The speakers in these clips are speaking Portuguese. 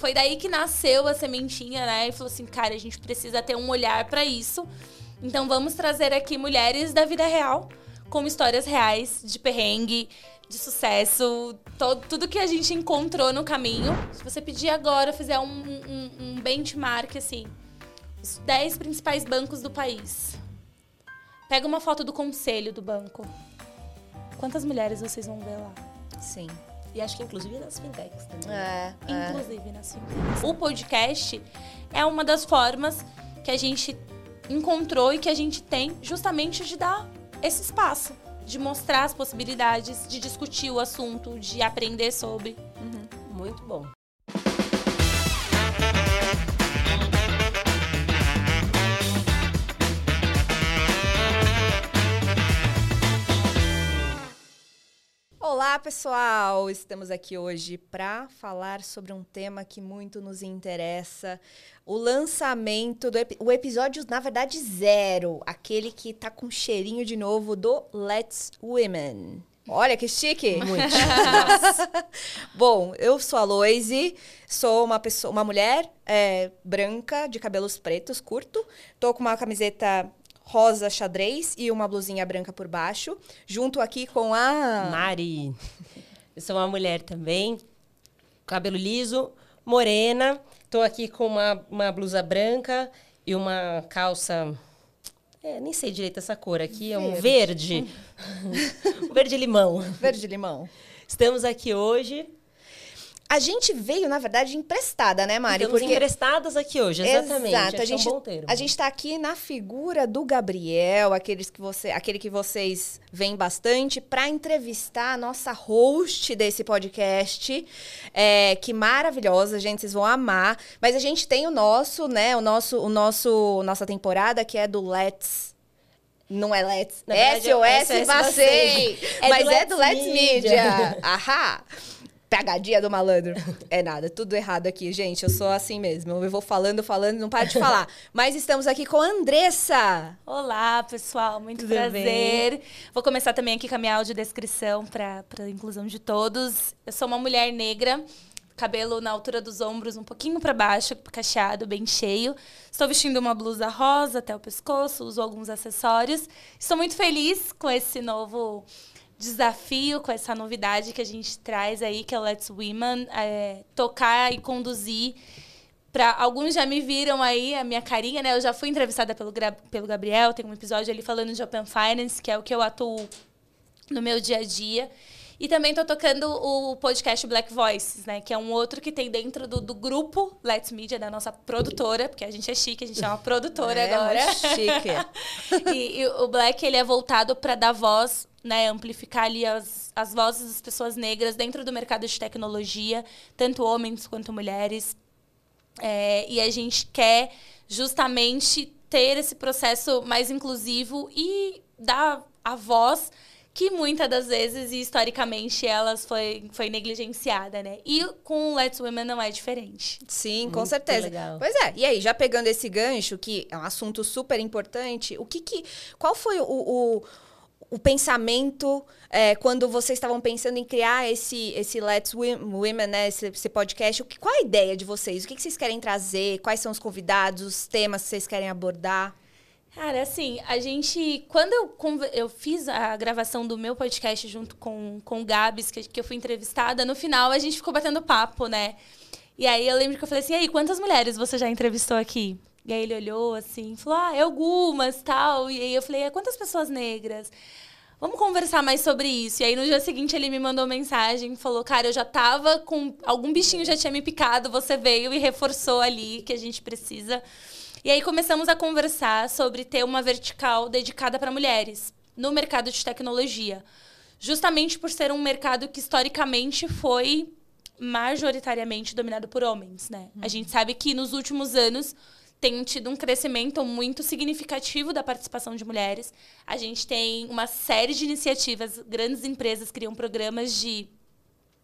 foi daí que nasceu a sementinha, né? E falou assim, cara, a gente precisa ter um olhar para isso. Então vamos trazer aqui mulheres da vida real, com histórias reais de perrengue, de sucesso, todo, tudo que a gente encontrou no caminho. Se você pedir agora, fizer um, um, um benchmark, assim, os 10 principais bancos do país. Pega uma foto do conselho do banco. Quantas mulheres vocês vão ver lá? Sim. E acho que inclusive nas fintechs também. É, é. Inclusive nas fintechs. O podcast é uma das formas que a gente encontrou e que a gente tem justamente de dar esse espaço, de mostrar as possibilidades, de discutir o assunto, de aprender sobre. Muito bom. Olá, pessoal! Estamos aqui hoje para falar sobre um tema que muito nos interessa. O lançamento do o episódio, na verdade, zero. Aquele que tá com cheirinho de novo do Let's Women. Olha que chique! Muito. Bom, eu sou a Loise, sou uma pessoa, uma mulher é, branca, de cabelos pretos, curto. Tô com uma camiseta rosa xadrez e uma blusinha branca por baixo. Junto aqui com a... Mari. Eu sou uma mulher também. Cabelo liso, morena. Tô aqui com uma, uma blusa branca e uma calça. É, nem sei direito essa cor aqui. É um verde. um verde limão. Verde limão. Estamos aqui hoje. A gente veio, na verdade, emprestada, né, Mari? Estamos emprestadas aqui hoje, exatamente. Exato. A gente, é um a gente tá aqui na figura do Gabriel, aqueles que você, aquele que vocês veem bastante, para entrevistar a nossa host desse podcast, é, que maravilhosa, gente, vocês vão amar. Mas a gente tem o nosso, né, o nosso, o nosso, nossa temporada que é do Let's não é Let's, Na verdade, SOS é Vacei, É mas do é do Let's Let's Media. Media. Ahá. Pegadinha do malandro. É nada, tudo errado aqui, gente. Eu sou assim mesmo. Eu vou falando, falando, não paro de falar. Mas estamos aqui com a Andressa. Olá, pessoal, muito Tudo prazer. Vou começar também aqui com a minha audiodescrição para a inclusão de todos. Eu sou uma mulher negra, cabelo na altura dos ombros, um pouquinho para baixo, cacheado, bem cheio. Estou vestindo uma blusa rosa até o pescoço, uso alguns acessórios. Estou muito feliz com esse novo desafio, com essa novidade que a gente traz aí, que é o Let's Women, é, tocar e conduzir Pra, alguns já me viram aí, a minha carinha, né? Eu já fui entrevistada pelo, pelo Gabriel, tem um episódio ali falando de Open Finance, que é o que eu atuo no meu dia a dia. E também tô tocando o podcast Black Voices, né? Que é um outro que tem dentro do, do grupo Let's Media, da nossa produtora, porque a gente é chique, a gente é uma produtora É, agora. muito chique. e, e o Black ele é voltado para dar voz, né, amplificar ali as, as vozes das pessoas negras dentro do mercado de tecnologia, tanto homens quanto mulheres. É, e a gente quer justamente ter esse processo mais inclusivo e dar a voz que muitas das vezes e historicamente elas foi, foi negligenciada, né? E com o Let's Women não é diferente. Sim, com Muito certeza. legal. Pois é. E aí, já pegando esse gancho, que é um assunto super importante, o que que. Qual foi o, o, o pensamento é, quando vocês estavam pensando em criar esse, esse Let's Wom- Women, né? Esse, esse podcast? O que, qual a ideia de vocês? O que, que vocês querem trazer? Quais são os convidados, os temas que vocês querem abordar? Cara, assim, a gente. Quando eu, eu fiz a gravação do meu podcast junto com, com o Gabs, que, que eu fui entrevistada, no final a gente ficou batendo papo, né? E aí eu lembro que eu falei assim: e aí, quantas mulheres você já entrevistou aqui? E aí ele olhou assim, falou: ah, é algumas tal. E aí eu falei: é quantas pessoas negras? Vamos conversar mais sobre isso. E aí no dia seguinte ele me mandou mensagem, falou: "Cara, eu já tava com algum bichinho já tinha me picado, você veio e reforçou ali que a gente precisa". E aí começamos a conversar sobre ter uma vertical dedicada para mulheres no mercado de tecnologia. Justamente por ser um mercado que historicamente foi majoritariamente dominado por homens, né? A gente sabe que nos últimos anos tem tido um crescimento muito significativo da participação de mulheres. A gente tem uma série de iniciativas, grandes empresas criam programas de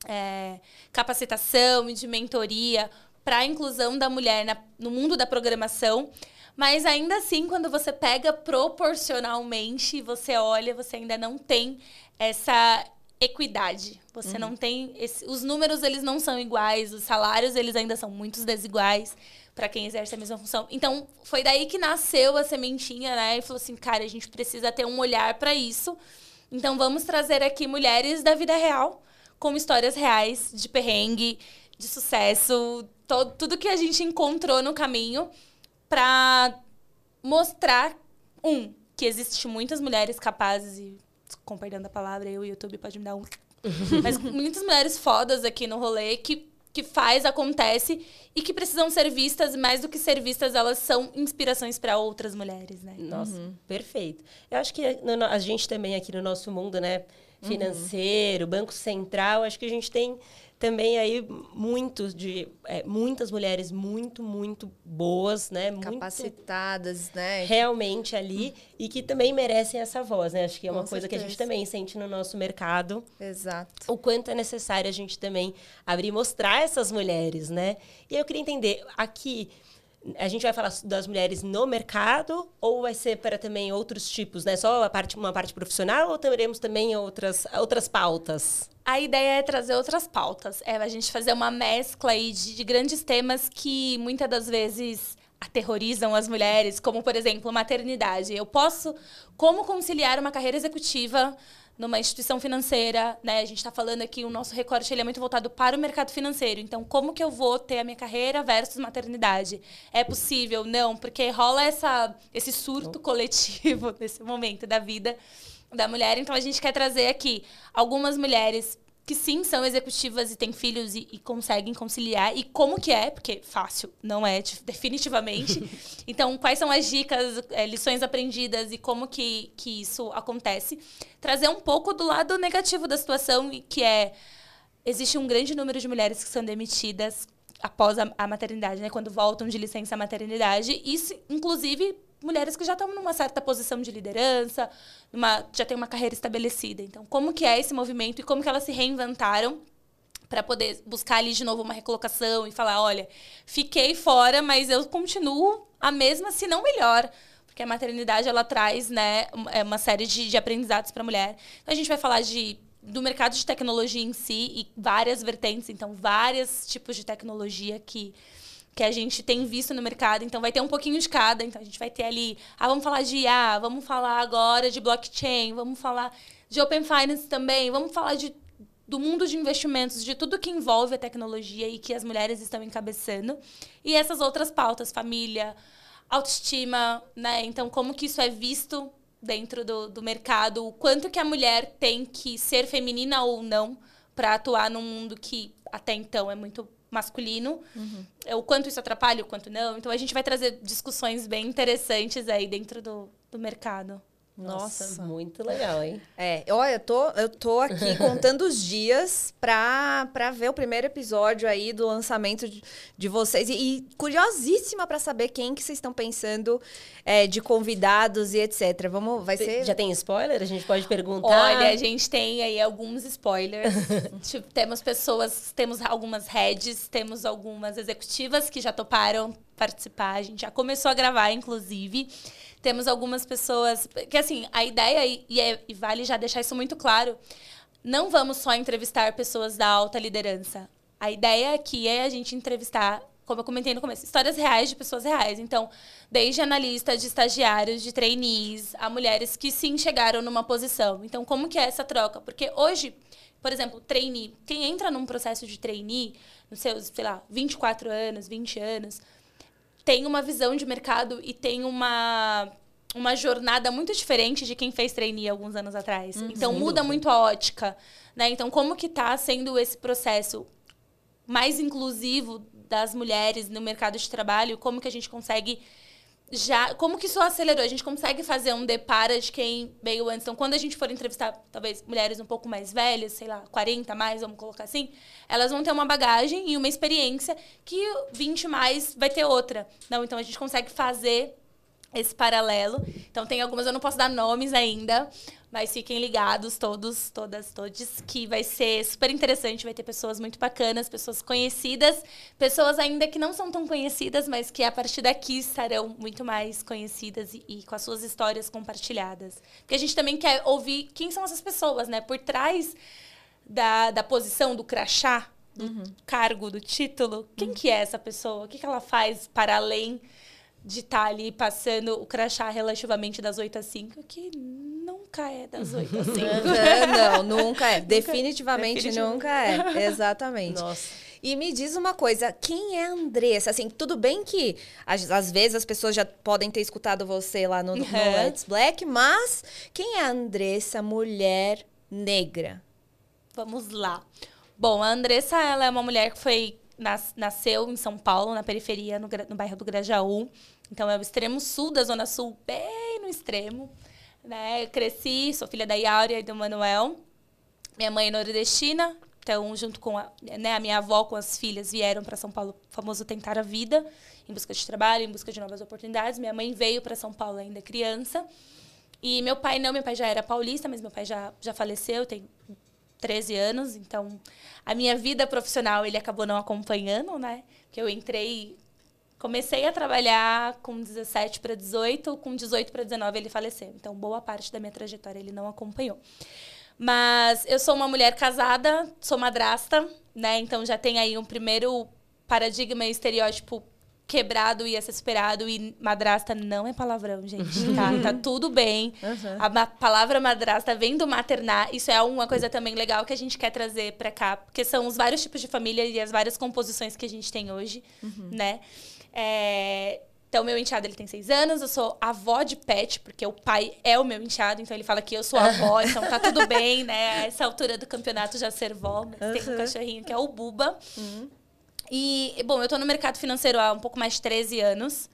é, capacitação e de mentoria para a inclusão da mulher na- no mundo da programação. Mas ainda assim, quando você pega proporcionalmente, você olha, você ainda não tem essa equidade. Você não tem esse, os números eles não são iguais, os salários eles ainda são muito desiguais para quem exerce a mesma função. Então, foi daí que nasceu a sementinha, né? E falou assim, cara, a gente precisa ter um olhar para isso. Então, vamos trazer aqui mulheres da vida real, com histórias reais de perrengue, de sucesso, todo, tudo que a gente encontrou no caminho para mostrar um que existe muitas mulheres capazes e com perdão da palavra, aí o YouTube pode me dar um mas muitas mulheres fodas aqui no rolê que que faz, acontece e que precisam ser vistas, mais do que ser vistas, elas são inspirações para outras mulheres, né? Nossa, uhum. perfeito. Eu acho que a gente também aqui no nosso mundo, né, financeiro, uhum. Banco Central, acho que a gente tem também aí muitos de é, muitas mulheres muito muito boas né? Capacitadas muito né? realmente ali e que também merecem essa voz né? Acho que é uma Com coisa certeza. que a gente também sente no nosso mercado. Exato. O quanto é necessário a gente também abrir e mostrar essas mulheres né? E eu queria entender aqui a gente vai falar das mulheres no mercado ou vai ser para também outros tipos, né? Só a parte, uma parte profissional ou teremos também outras, outras pautas? A ideia é trazer outras pautas. É a gente fazer uma mescla aí de, de grandes temas que muitas das vezes aterrorizam as mulheres, como, por exemplo, maternidade. Eu posso... Como conciliar uma carreira executiva numa instituição financeira, né? A gente está falando aqui, o nosso recorte ele é muito voltado para o mercado financeiro. Então, como que eu vou ter a minha carreira versus maternidade? É possível? Não, porque rola essa, esse surto coletivo nesse momento da vida da mulher. Então, a gente quer trazer aqui algumas mulheres que sim são executivas e têm filhos e, e, conseguem conciliar. E como que é, porque fácil não é, definitivamente. então, quais são as dicas, é, lições aprendidas e como que, que isso acontece. Trazer um pouco do lado negativo da situação, que é... Existe um grande número de mulheres que são demitidas após a, a maternidade, né? Quando voltam de licença maternidade. Isso, inclusive, mulheres que já estão numa certa posição de liderança, numa, já têm uma carreira estabelecida. Então, como que é esse movimento e como que elas se reinventaram para poder buscar ali de novo uma recolocação e falar, olha, fiquei fora, mas eu continuo a mesma, se não melhor, porque a maternidade ela traz, né, é uma série de, de aprendizados para a mulher. Então, a gente vai falar de do mercado de tecnologia em si e várias vertentes, então vários tipos de tecnologia que que a gente tem visto no mercado. Então, vai ter um pouquinho de cada. Então, a gente vai ter ali, ah, vamos falar de IA, vamos falar agora de blockchain, vamos falar de Open Finance também, vamos falar de, do mundo de investimentos, de tudo que envolve a tecnologia e que as mulheres estão encabeçando. E essas outras pautas, família, autoestima, né? Então, como que isso é visto dentro do, do mercado, o quanto que a mulher tem que ser feminina ou não para atuar num mundo que até então é muito masculino, uhum. o quanto isso atrapalha, o quanto não. Então a gente vai trazer discussões bem interessantes aí dentro do, do mercado. Nossa, Nossa, muito legal, hein? É, olha, eu tô, eu tô aqui contando os dias pra, pra ver o primeiro episódio aí do lançamento de, de vocês. E, e curiosíssima para saber quem que vocês estão pensando é, de convidados e etc. Vamos, vai ser... Já tem spoiler? A gente pode perguntar? Olha, a gente tem aí alguns spoilers. tipo, temos pessoas, temos algumas heads, temos algumas executivas que já toparam participar. A gente já começou a gravar, inclusive. Temos algumas pessoas. Que assim, a ideia, e, é, e vale já deixar isso muito claro, não vamos só entrevistar pessoas da alta liderança. A ideia aqui é a gente entrevistar, como eu comentei no começo, histórias reais de pessoas reais. Então, desde analistas, de estagiários, de trainees, a mulheres que sim chegaram numa posição. Então, como que é essa troca? Porque hoje, por exemplo, trainee, quem entra num processo de trainee, nos seus, sei lá, 24 anos, 20 anos, tem uma visão de mercado e tem uma uma jornada muito diferente de quem fez trainee alguns anos atrás. Uhum, então muda muito a ótica, né? Então como que está sendo esse processo mais inclusivo das mulheres no mercado de trabalho? Como que a gente consegue já. Como que isso acelerou? A gente consegue fazer um depara de quem veio antes. Então, quando a gente for entrevistar, talvez, mulheres um pouco mais velhas, sei lá, 40 mais, vamos colocar assim, elas vão ter uma bagagem e uma experiência que 20 mais vai ter outra. Não, então a gente consegue fazer esse paralelo. Então tem algumas, eu não posso dar nomes ainda, mas fiquem ligados todos, todas, todos, que vai ser super interessante, vai ter pessoas muito bacanas, pessoas conhecidas, pessoas ainda que não são tão conhecidas, mas que a partir daqui estarão muito mais conhecidas e, e com as suas histórias compartilhadas. Porque a gente também quer ouvir quem são essas pessoas, né? Por trás da, da posição do crachá, do cargo, do título. Quem que é essa pessoa? O que, que ela faz para além de estar ali passando o crachá relativamente das 8 às 5, que nunca é das 8 às 5. não, nunca é. Definitivamente, Definitivamente. nunca é. Exatamente. Nossa. E me diz uma coisa, quem é a Andressa? Assim, tudo bem que às, às vezes as pessoas já podem ter escutado você lá no, no. Let's Black, mas quem é a Andressa, mulher negra? Vamos lá. Bom, a Andressa, ela é uma mulher que foi nas- nasceu em São Paulo, na periferia, no, no bairro do Grajaú. Então, é o extremo sul da Zona Sul, bem no extremo. Né? Cresci, sou filha da Yáuria e do Manuel. Minha mãe é nordestina, então, junto com a, né, a minha avó, com as filhas, vieram para São Paulo, famoso tentar a vida, em busca de trabalho, em busca de novas oportunidades. Minha mãe veio para São Paulo ainda criança. E meu pai não, meu pai já era paulista, mas meu pai já, já faleceu, tem 13 anos, então a minha vida profissional ele acabou não acompanhando, né? Porque eu entrei, comecei a trabalhar com 17 para 18, com 18 para 19 ele faleceu. Então boa parte da minha trajetória ele não acompanhou. Mas eu sou uma mulher casada, sou madrasta, né? Então já tem aí um primeiro paradigma e estereótipo quebrado e ser superado. E madrasta não é palavrão, gente, tá? tá tudo bem. Uhum. A ma- palavra madrasta vem do maternar. Isso é uma coisa também legal que a gente quer trazer pra cá, porque são os vários tipos de família e as várias composições que a gente tem hoje, né? É, Então, meu enteado, ele tem seis anos. Eu sou avó de pet, porque o pai é o meu enteado. Então, ele fala que eu sou avó. então, tá tudo bem, né? A essa altura do campeonato já ser vó. Mas tem um Uhum. cachorrinho que é o Buba. E, bom, eu tô no mercado financeiro há um pouco mais de 13 anos.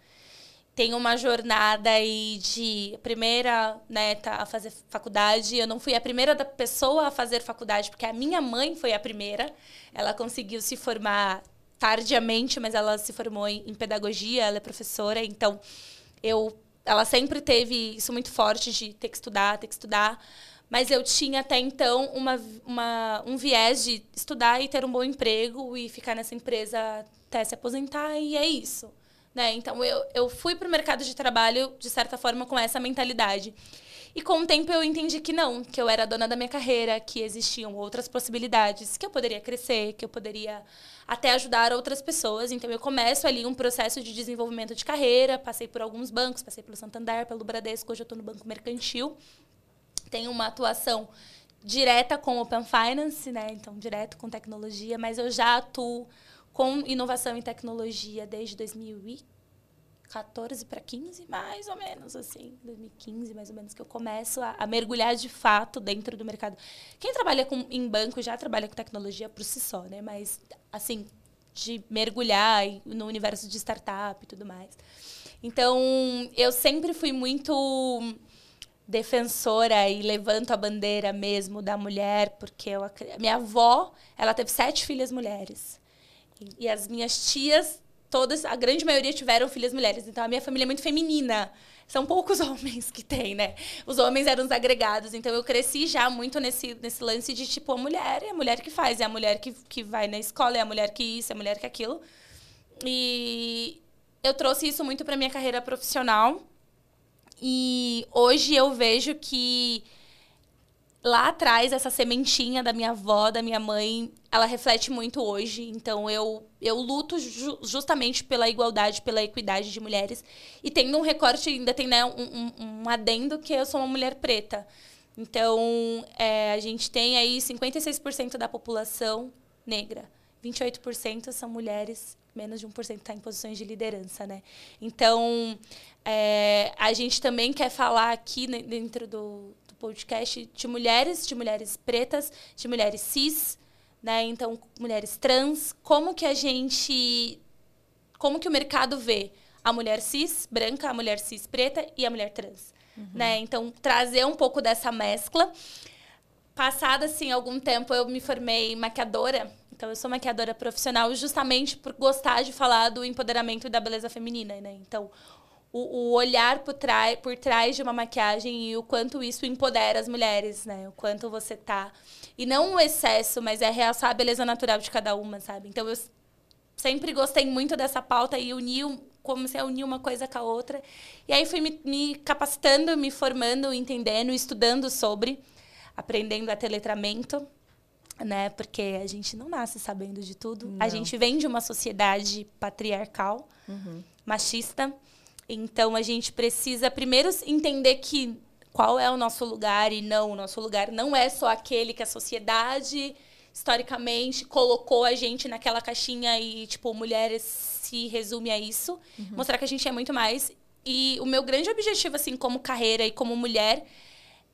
Tenho uma jornada aí de primeira neta a fazer faculdade. Eu não fui a primeira da pessoa a fazer faculdade, porque a minha mãe foi a primeira. Ela conseguiu se formar tardiamente, mas ela se formou em, pedagogia, ela é professora, então eu ela sempre teve isso muito forte de ter que estudar, ter que estudar. Mas eu tinha até então uma, uma, um viés de estudar e ter um bom emprego e ficar nessa empresa até se aposentar, e é isso. Né? Então, eu, eu fui para o mercado de trabalho, de certa forma, com essa mentalidade. E com o tempo eu entendi que não, que eu era dona da minha carreira, que existiam outras possibilidades, que eu poderia crescer, que eu poderia até ajudar outras pessoas. Então eu começo ali um processo de desenvolvimento de carreira, passei por alguns bancos, passei pelo Santander, pelo Bradesco, hoje eu estou no Banco Mercantil. Tenho uma atuação direta com Open Finance, né? Então direto com tecnologia, mas eu já atuo com inovação e tecnologia desde 2014 para 15, mais ou menos, assim. 2015, mais ou menos, que eu começo a, a mergulhar de fato dentro do mercado. Quem trabalha com, em banco já trabalha com tecnologia por si só, né? Mas, assim, de mergulhar no universo de startup e tudo mais. Então, eu sempre fui muito defensora e levanto a bandeira mesmo da mulher, porque eu, minha avó, ela teve sete filhas mulheres. E, e as minhas tias, todas, a grande maioria tiveram filhas mulheres. Então, a minha família é muito feminina. São poucos homens que tem, né? Os homens eram os agregados. Então, eu cresci já muito nesse, nesse lance de, tipo, a mulher é a mulher que faz, é a mulher que, que vai na escola, é a mulher que isso, é a mulher que aquilo. E eu trouxe isso muito para minha carreira profissional. E hoje eu vejo que lá atrás, essa sementinha da minha avó, da minha mãe, ela reflete muito hoje. Então, eu, eu luto ju- justamente pela igualdade, pela equidade de mulheres. E tem um recorte, ainda tem né, um, um, um adendo que eu sou uma mulher preta. Então, é, a gente tem aí 56% da população negra. 28% são mulheres, menos de 1% está em posições de liderança, né? Então, é, a gente também quer falar aqui né, dentro do, do podcast de mulheres, de mulheres pretas, de mulheres cis, né? Então, mulheres trans, como que a gente, como que o mercado vê a mulher cis branca, a mulher cis preta e a mulher trans, né? Então, trazer um pouco dessa mescla. Passado, assim, algum tempo, eu me formei maquiadora. Então, eu sou maquiadora profissional justamente por gostar de falar do empoderamento e da beleza feminina, né? Então, o, o olhar por, trás por trás de uma maquiagem e o quanto isso empodera as mulheres, né? O quanto você tá... E não o excesso, mas é realçar a beleza natural de cada uma, sabe? Então, eu sempre gostei muito dessa pauta e uni, um- comecei a unir uma coisa com a outra. E aí fui me, me capacitando, me formando, entendendo, estudando sobre, aprendendo a ter letramento. né? Porque a gente não nasce sabendo de tudo. Não. A gente vem de uma sociedade patriarcal, uhum. machista. Então a gente precisa primeiro entender que qual é o nosso lugar e não, o nosso lugar não é só aquele que a sociedade historicamente colocou a gente naquela caixinha e tipo mulheres se resume a isso, uhum. mostrar que a gente é muito mais. E o meu grande objetivo assim como carreira e como mulher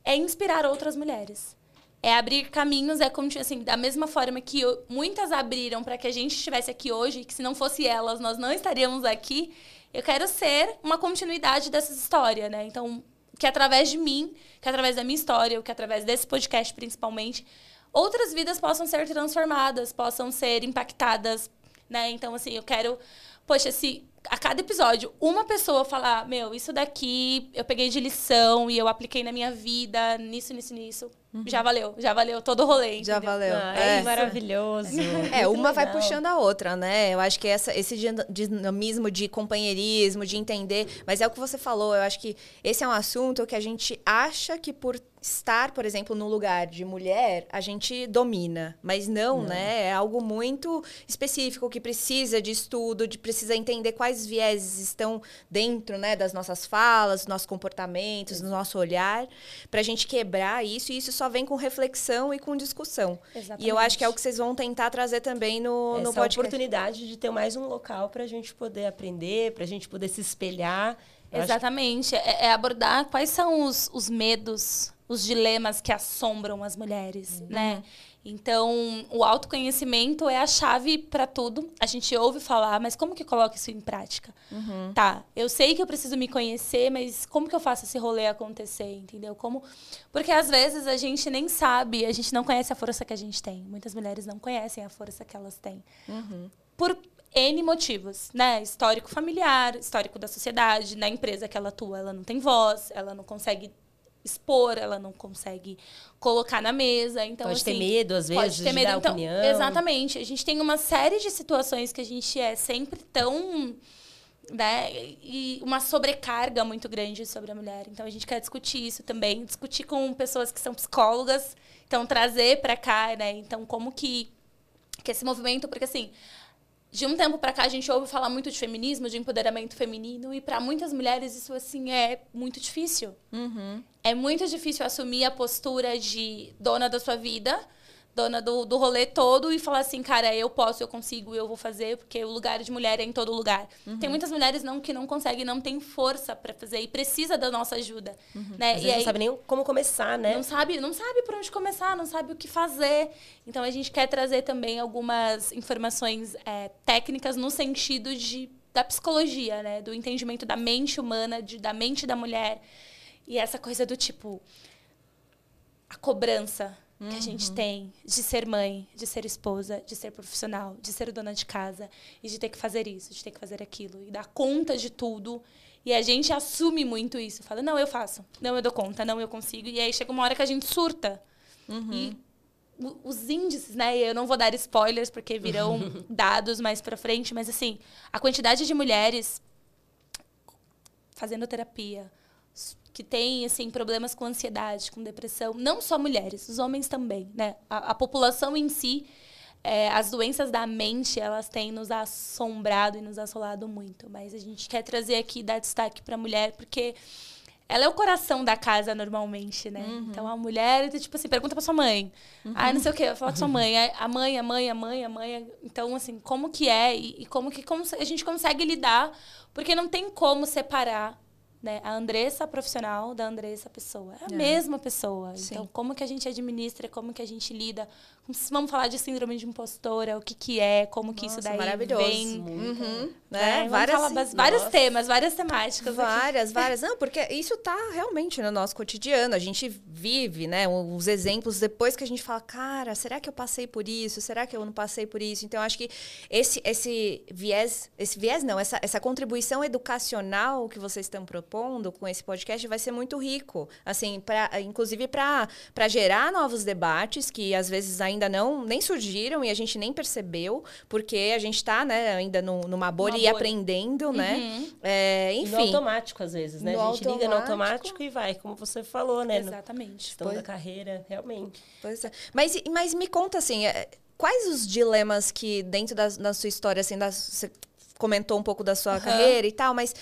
é inspirar outras mulheres. É abrir caminhos, é como assim, da mesma forma que eu, muitas abriram para que a gente estivesse aqui hoje, que se não fosse elas, nós não estaríamos aqui. Eu quero ser uma continuidade dessa história, né? Então, que através de mim, que através da minha história, que através desse podcast principalmente, outras vidas possam ser transformadas, possam ser impactadas, né? Então, assim, eu quero, poxa, se a cada episódio uma pessoa falar, meu, isso daqui eu peguei de lição e eu apliquei na minha vida, nisso, nisso, nisso. Uhum. Já valeu, já valeu todo o rolê. Já entendeu? valeu. Ah, é, é maravilhoso. É, uma vai puxando a outra, né? Eu acho que essa, esse dinamismo de companheirismo, de entender. Mas é o que você falou, eu acho que esse é um assunto que a gente acha que por estar, por exemplo, no lugar de mulher, a gente domina. Mas não, não, né? É algo muito específico que precisa de estudo, de precisa entender quais vieses estão dentro né, das nossas falas, dos nossos comportamentos, do nosso olhar, para a gente quebrar isso. E isso só vem com reflexão e com discussão. Exatamente. E eu acho que é o que vocês vão tentar trazer também no, Essa no podcast. oportunidade de ter mais um local para a gente poder aprender, para a gente poder se espelhar. Exatamente. É, é, abordar quais são os, os medos, os dilemas que assombram as mulheres, uhum. né? Então, o autoconhecimento é a chave para tudo. A gente ouve falar, mas como que coloca isso em prática? Uhum. Tá, eu sei que eu preciso me conhecer, mas como que eu faço esse rolê acontecer, entendeu? Como Porque às vezes a gente nem sabe, a gente não conhece a força que a gente tem. Muitas mulheres não conhecem a força que elas têm. Uhum. Por N motivos, né? Histórico familiar, histórico da sociedade, na empresa que ela atua, ela não tem voz, ela não consegue expor, ela não consegue colocar na mesa. Então, pode assim, ter medo, às vezes, pode ter medo. então, opinião. Exatamente. A gente tem uma série de situações que a gente é sempre tão. Né? E uma sobrecarga muito grande sobre a mulher. Então a gente quer discutir isso também, discutir com pessoas que são psicólogas, então trazer para cá, né? Então como que que esse movimento, porque assim, de um tempo para cá a gente ouve falar muito de feminismo, de empoderamento feminino e para muitas mulheres isso assim é muito difícil. Uhum. É muito difícil assumir a postura de dona da sua vida dona do, do rolê todo e falar assim, cara, eu posso, eu consigo, eu vou fazer, porque o lugar de mulher é em todo lugar. Uhum. Tem muitas mulheres não que não conseguem, não tem força para fazer e precisa da nossa ajuda, uhum. né? Às e aí, não sabe nem como começar, né? Não sabe, não sabe por onde começar, não sabe o que fazer. Então a gente quer trazer também algumas informações é, técnicas no sentido de da psicologia, né, do entendimento da mente humana, de, da mente da mulher. E essa coisa do tipo a cobrança uhum. que a gente uhum. tem de ser mãe, de ser esposa, de ser profissional, de ser dona de casa e de ter que fazer isso, de ter que fazer aquilo e dar conta de tudo. E a gente assume muito isso, fala: "Não, eu faço. Não, eu dou conta, não, eu consigo". E aí chega uma hora que a gente surta. Uhum. E os índices, né? Eu não vou dar spoilers porque virão dados mais para frente, mas assim, a quantidade de mulheres fazendo terapia, que têm assim problemas com ansiedade, com depressão, não só mulheres, os homens também, né? A, a população em si, é, as doenças da mente, elas têm nos assombrado e nos assolado muito. Mas a gente quer trazer aqui dar destaque para a mulher porque ela é o coração da casa normalmente, né? Uhum. Então a mulher, tipo assim, pergunta para sua mãe. Uhum. Ah, não sei o quê, fala com sua mãe. A mãe, a mãe, a mãe, a mãe. Então, assim, como que é e, e como que a gente consegue lidar? Porque não tem como separar né? A Andressa profissional da Andressa pessoa. É a é. mesma pessoa. Sim. Então, como que a gente administra, como que a gente lida. Vamos falar de síndrome de impostora, o que que é, como que Nossa, isso daí maravilhoso. vem. Uhum. Né? É, várias, falar, vários temas, várias temáticas. Várias, aqui. várias. Não, porque isso está realmente no nosso cotidiano. A gente vive, né? Os exemplos depois que a gente fala, cara, será que eu passei por isso? Será que eu não passei por isso? Então, acho que esse, esse viés, esse viés não, essa, essa contribuição educacional que vocês estão propondo, propondo com esse podcast vai ser muito rico, assim, pra, inclusive para gerar novos debates que às vezes ainda ainda não, nem surgiram e a gente nem percebeu, porque a gente tá, né, ainda no, numa bolha Uma e bolha. aprendendo, né? Uhum. É, E no enfim. automático, às vezes, né? No a gente liga no automático. automático e vai, como você falou, né? No Exatamente. questão Pois- da carreira, realmente. Pois é. Mas, mas me conta assim, é, quais os dilemas que dentro da, da sua história, assim, da- você comentou um pouco da sua Aham. carreira e tal, mas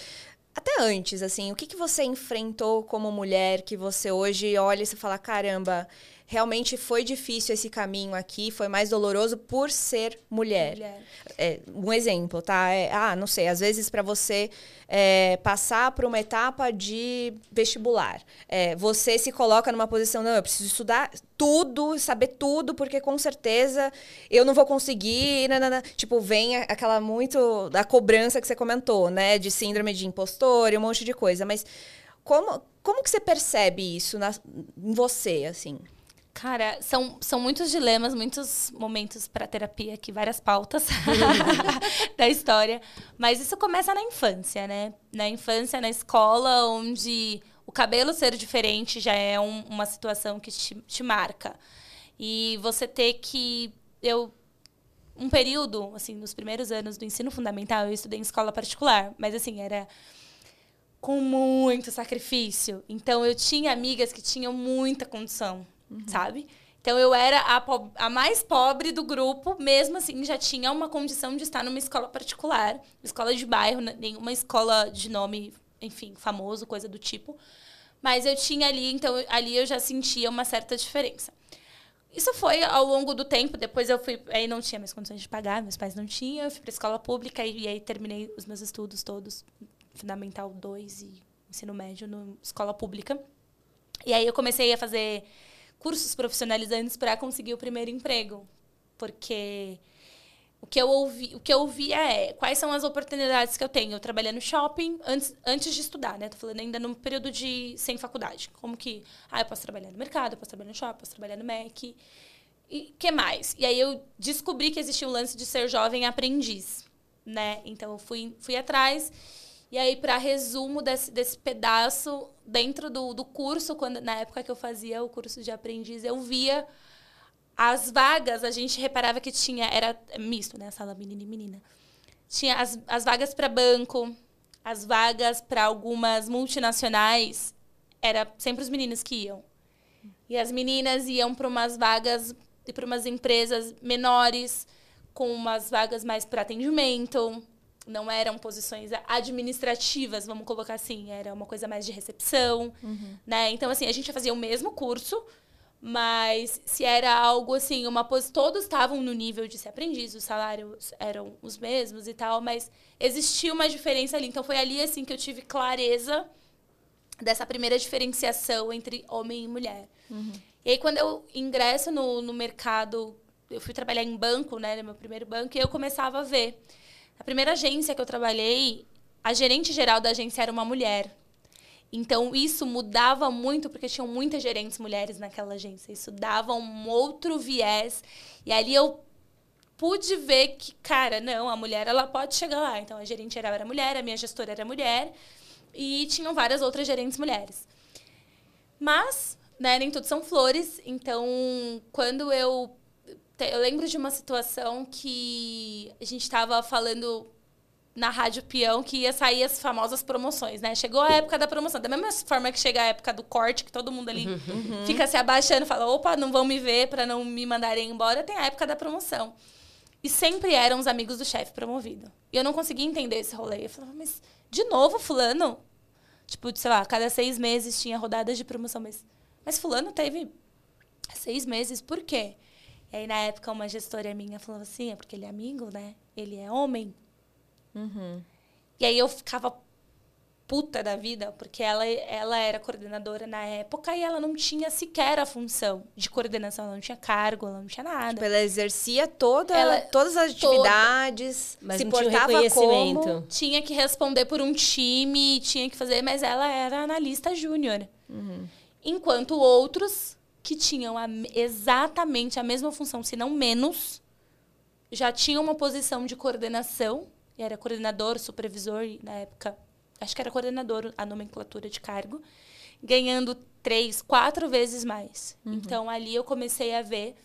até antes, assim, o que, que você enfrentou como mulher que você hoje olha e você fala, caramba, realmente foi difícil esse caminho aqui, foi mais doloroso por ser mulher. Mulher. É, um exemplo, tá? É, ah, não sei, às vezes para você é, passar por uma etapa de vestibular, é, você se coloca numa posição, não, eu preciso estudar tudo, saber tudo, porque com certeza eu não vou conseguir, nanana. tipo, vem aquela muito da cobrança que você comentou, né, de síndrome de impostor e um monte de coisa, mas como, como que você percebe isso na, em você, assim? Cara, são, são muitos dilemas, muitos momentos para terapia aqui, várias pautas da história. Mas isso começa na infância, né? Na infância, na escola, onde o cabelo ser diferente já é um- uma situação que te, te marca. E você ter que. Eu. Um período, assim, nos primeiros anos do ensino fundamental, eu estudei em escola particular. Mas, assim, era com muito sacrifício. Então eu tinha amigas que tinham muita condição, sabe? Então eu era a, a mais pobre do grupo, mesmo assim já tinha uma condição de estar numa escola particular, escola de bairro, né, nenhuma escola de nome, enfim, famoso, coisa do tipo. Mas eu tinha ali, então ali eu já sentia uma certa diferença. Isso foi ao longo do tempo. Depois eu fui. Aí não tinha mais condições de pagar, meus pais não tinham. Eu fui para escola pública e, e aí terminei os meus estudos todos, Fundamental 2 e ensino médio, no escola pública. E aí eu comecei a fazer cursos profissionalizantes para conseguir o primeiro emprego. Porque o que eu ouvi, o que eu ouvia é quais são as oportunidades que eu tenho. Eu trabalhei no shopping antes, antes de estudar, né? Tô falando ainda no período de sem faculdade. Como que, ah, eu posso trabalhar no mercado, eu posso trabalhar no shopping, posso trabalhar no Mac. E que mais? E aí eu descobri que existia o lance de ser jovem aprendiz, né? Então eu fui, fui atrás. E aí, para resumo desse, desse pedaço, dentro do, do curso, quando, na época que eu fazia o curso de aprendiz, eu via as vagas, a gente reparava que tinha, era misto, né? Sala menina e menina. Tinha as, as vagas para banco, as vagas para algumas multinacionais, era sempre os meninos que iam. E as meninas iam para umas vagas e para umas empresas menores, com umas vagas mais para atendimento. Não eram posições administrativas, vamos colocar assim, era uma coisa mais de recepção, né? Então assim, a gente fazia o mesmo curso, mas se era algo assim, uma pos... todos estavam no nível de ser aprendiz, os salários eram os mesmos e tal, mas existia uma diferença ali. Então foi ali assim que eu tive clareza dessa primeira diferenciação entre homem e mulher. E aí quando eu ingresso no, no mercado, eu fui trabalhar em banco, né, no meu primeiro banco, e eu começava a ver. A primeira agência que eu trabalhei, a gerente geral da agência era uma mulher. Então, isso mudava muito, porque tinham muitas gerentes mulheres naquela agência. Isso dava um outro viés. E ali eu pude ver que, cara, não, a mulher ela pode chegar lá. Então, a gerente geral era mulher, a minha gestora era mulher. E tinham várias outras gerentes mulheres. Mas, né, nem tudo são flores. Então, quando eu. Eu lembro de uma situação que a gente estava falando na Rádio Peão que ia sair as famosas promoções, né? Chegou a época da promoção. Da mesma forma que chega a época do corte, que todo mundo ali fica se abaixando, fala, opa, não vão me ver para não me mandarem embora, tem a época da promoção. E sempre eram os amigos do chefe promovido. E eu não conseguia entender esse rolê. Eu falava, mas de novo, fulano? Tipo, sei lá, cada seis meses tinha rodadas de promoção, mas, mas fulano teve seis meses, por quê? E aí, na época, uma gestora minha falou assim, é porque ele é amigo, né? Ele é homem. E aí eu ficava puta da vida, porque ela, ela era coordenadora na época e ela não tinha sequer a função de coordenação, ela não tinha cargo, ela não tinha nada. Tipo, ela exercia toda, Ela- todas as toda. atividades, Mas se não tinha portava reconhecimento. como... tinha que responder por um time, tinha que fazer, mas ela era analista júnior. Enquanto outros que tinham a me- exatamente a mesma função, se não menos, já tinham uma posição de coordenação, e era coordenador, supervisor, na época, acho que era coordenador a nomenclatura de cargo, ganhando três, quatro vezes mais. Então ali eu comecei a ver.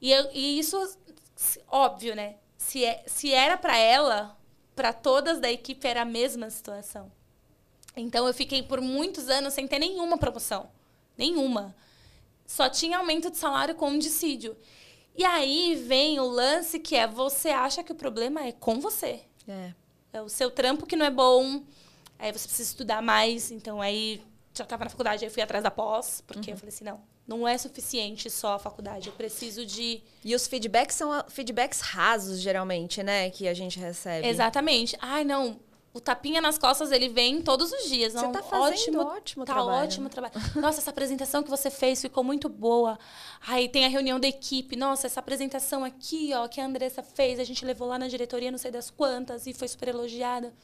E, eu- e isso, óbvio, né? Se, é, se era pra ela, pra todas da equipe era a mesma situação. Então eu fiquei por muitos anos sem ter nenhuma promoção. Nenhuma. Só tinha aumento de salário com dissídio. E aí vem o lance que é você acha que o problema é com você. É. É o seu trampo que não é bom. Aí você precisa estudar mais. Então aí já estava na faculdade, aí eu fui atrás da pós, porque eu falei assim, não, não é suficiente só a faculdade. Eu preciso de E os feedbacks são ah, feedbacks rasos, geralmente, né? Que a gente recebe. Exatamente. Ai, não. O tapinha nas costas, ele vem todos os dias. Você Não, tá fazendo ótimo, ótimo tá trabalho. ótimo trabalho. Nossa, essa apresentação que você fez ficou muito boa. Aí tem a reunião da equipe. Nossa, essa apresentação aqui, ó, que a Andressa fez, a gente levou lá na diretoria, não sei das quantas, e foi super elogiada.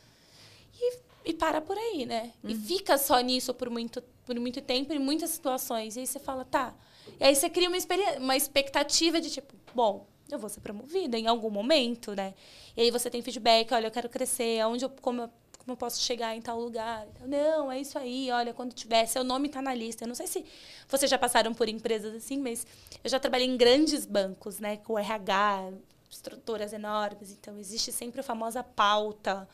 E, e para por aí, né? E Uhum. fica só nisso por muito, por muito tempo, em muitas situações. E aí você fala, tá. E aí você cria uma, uma expectativa de tipo, bom, eu vou ser promovida em algum momento, né? E aí você tem feedback, olha, eu quero crescer, aonde eu, como, eu, como eu posso chegar em tal lugar. Não, é isso aí, olha, quando tiver, seu nome tá na lista. Eu não sei se vocês já passaram por empresas assim, mas eu já trabalhei em grandes bancos, né? Com RH, estruturas enormes. Então, existe sempre a famosa pauta,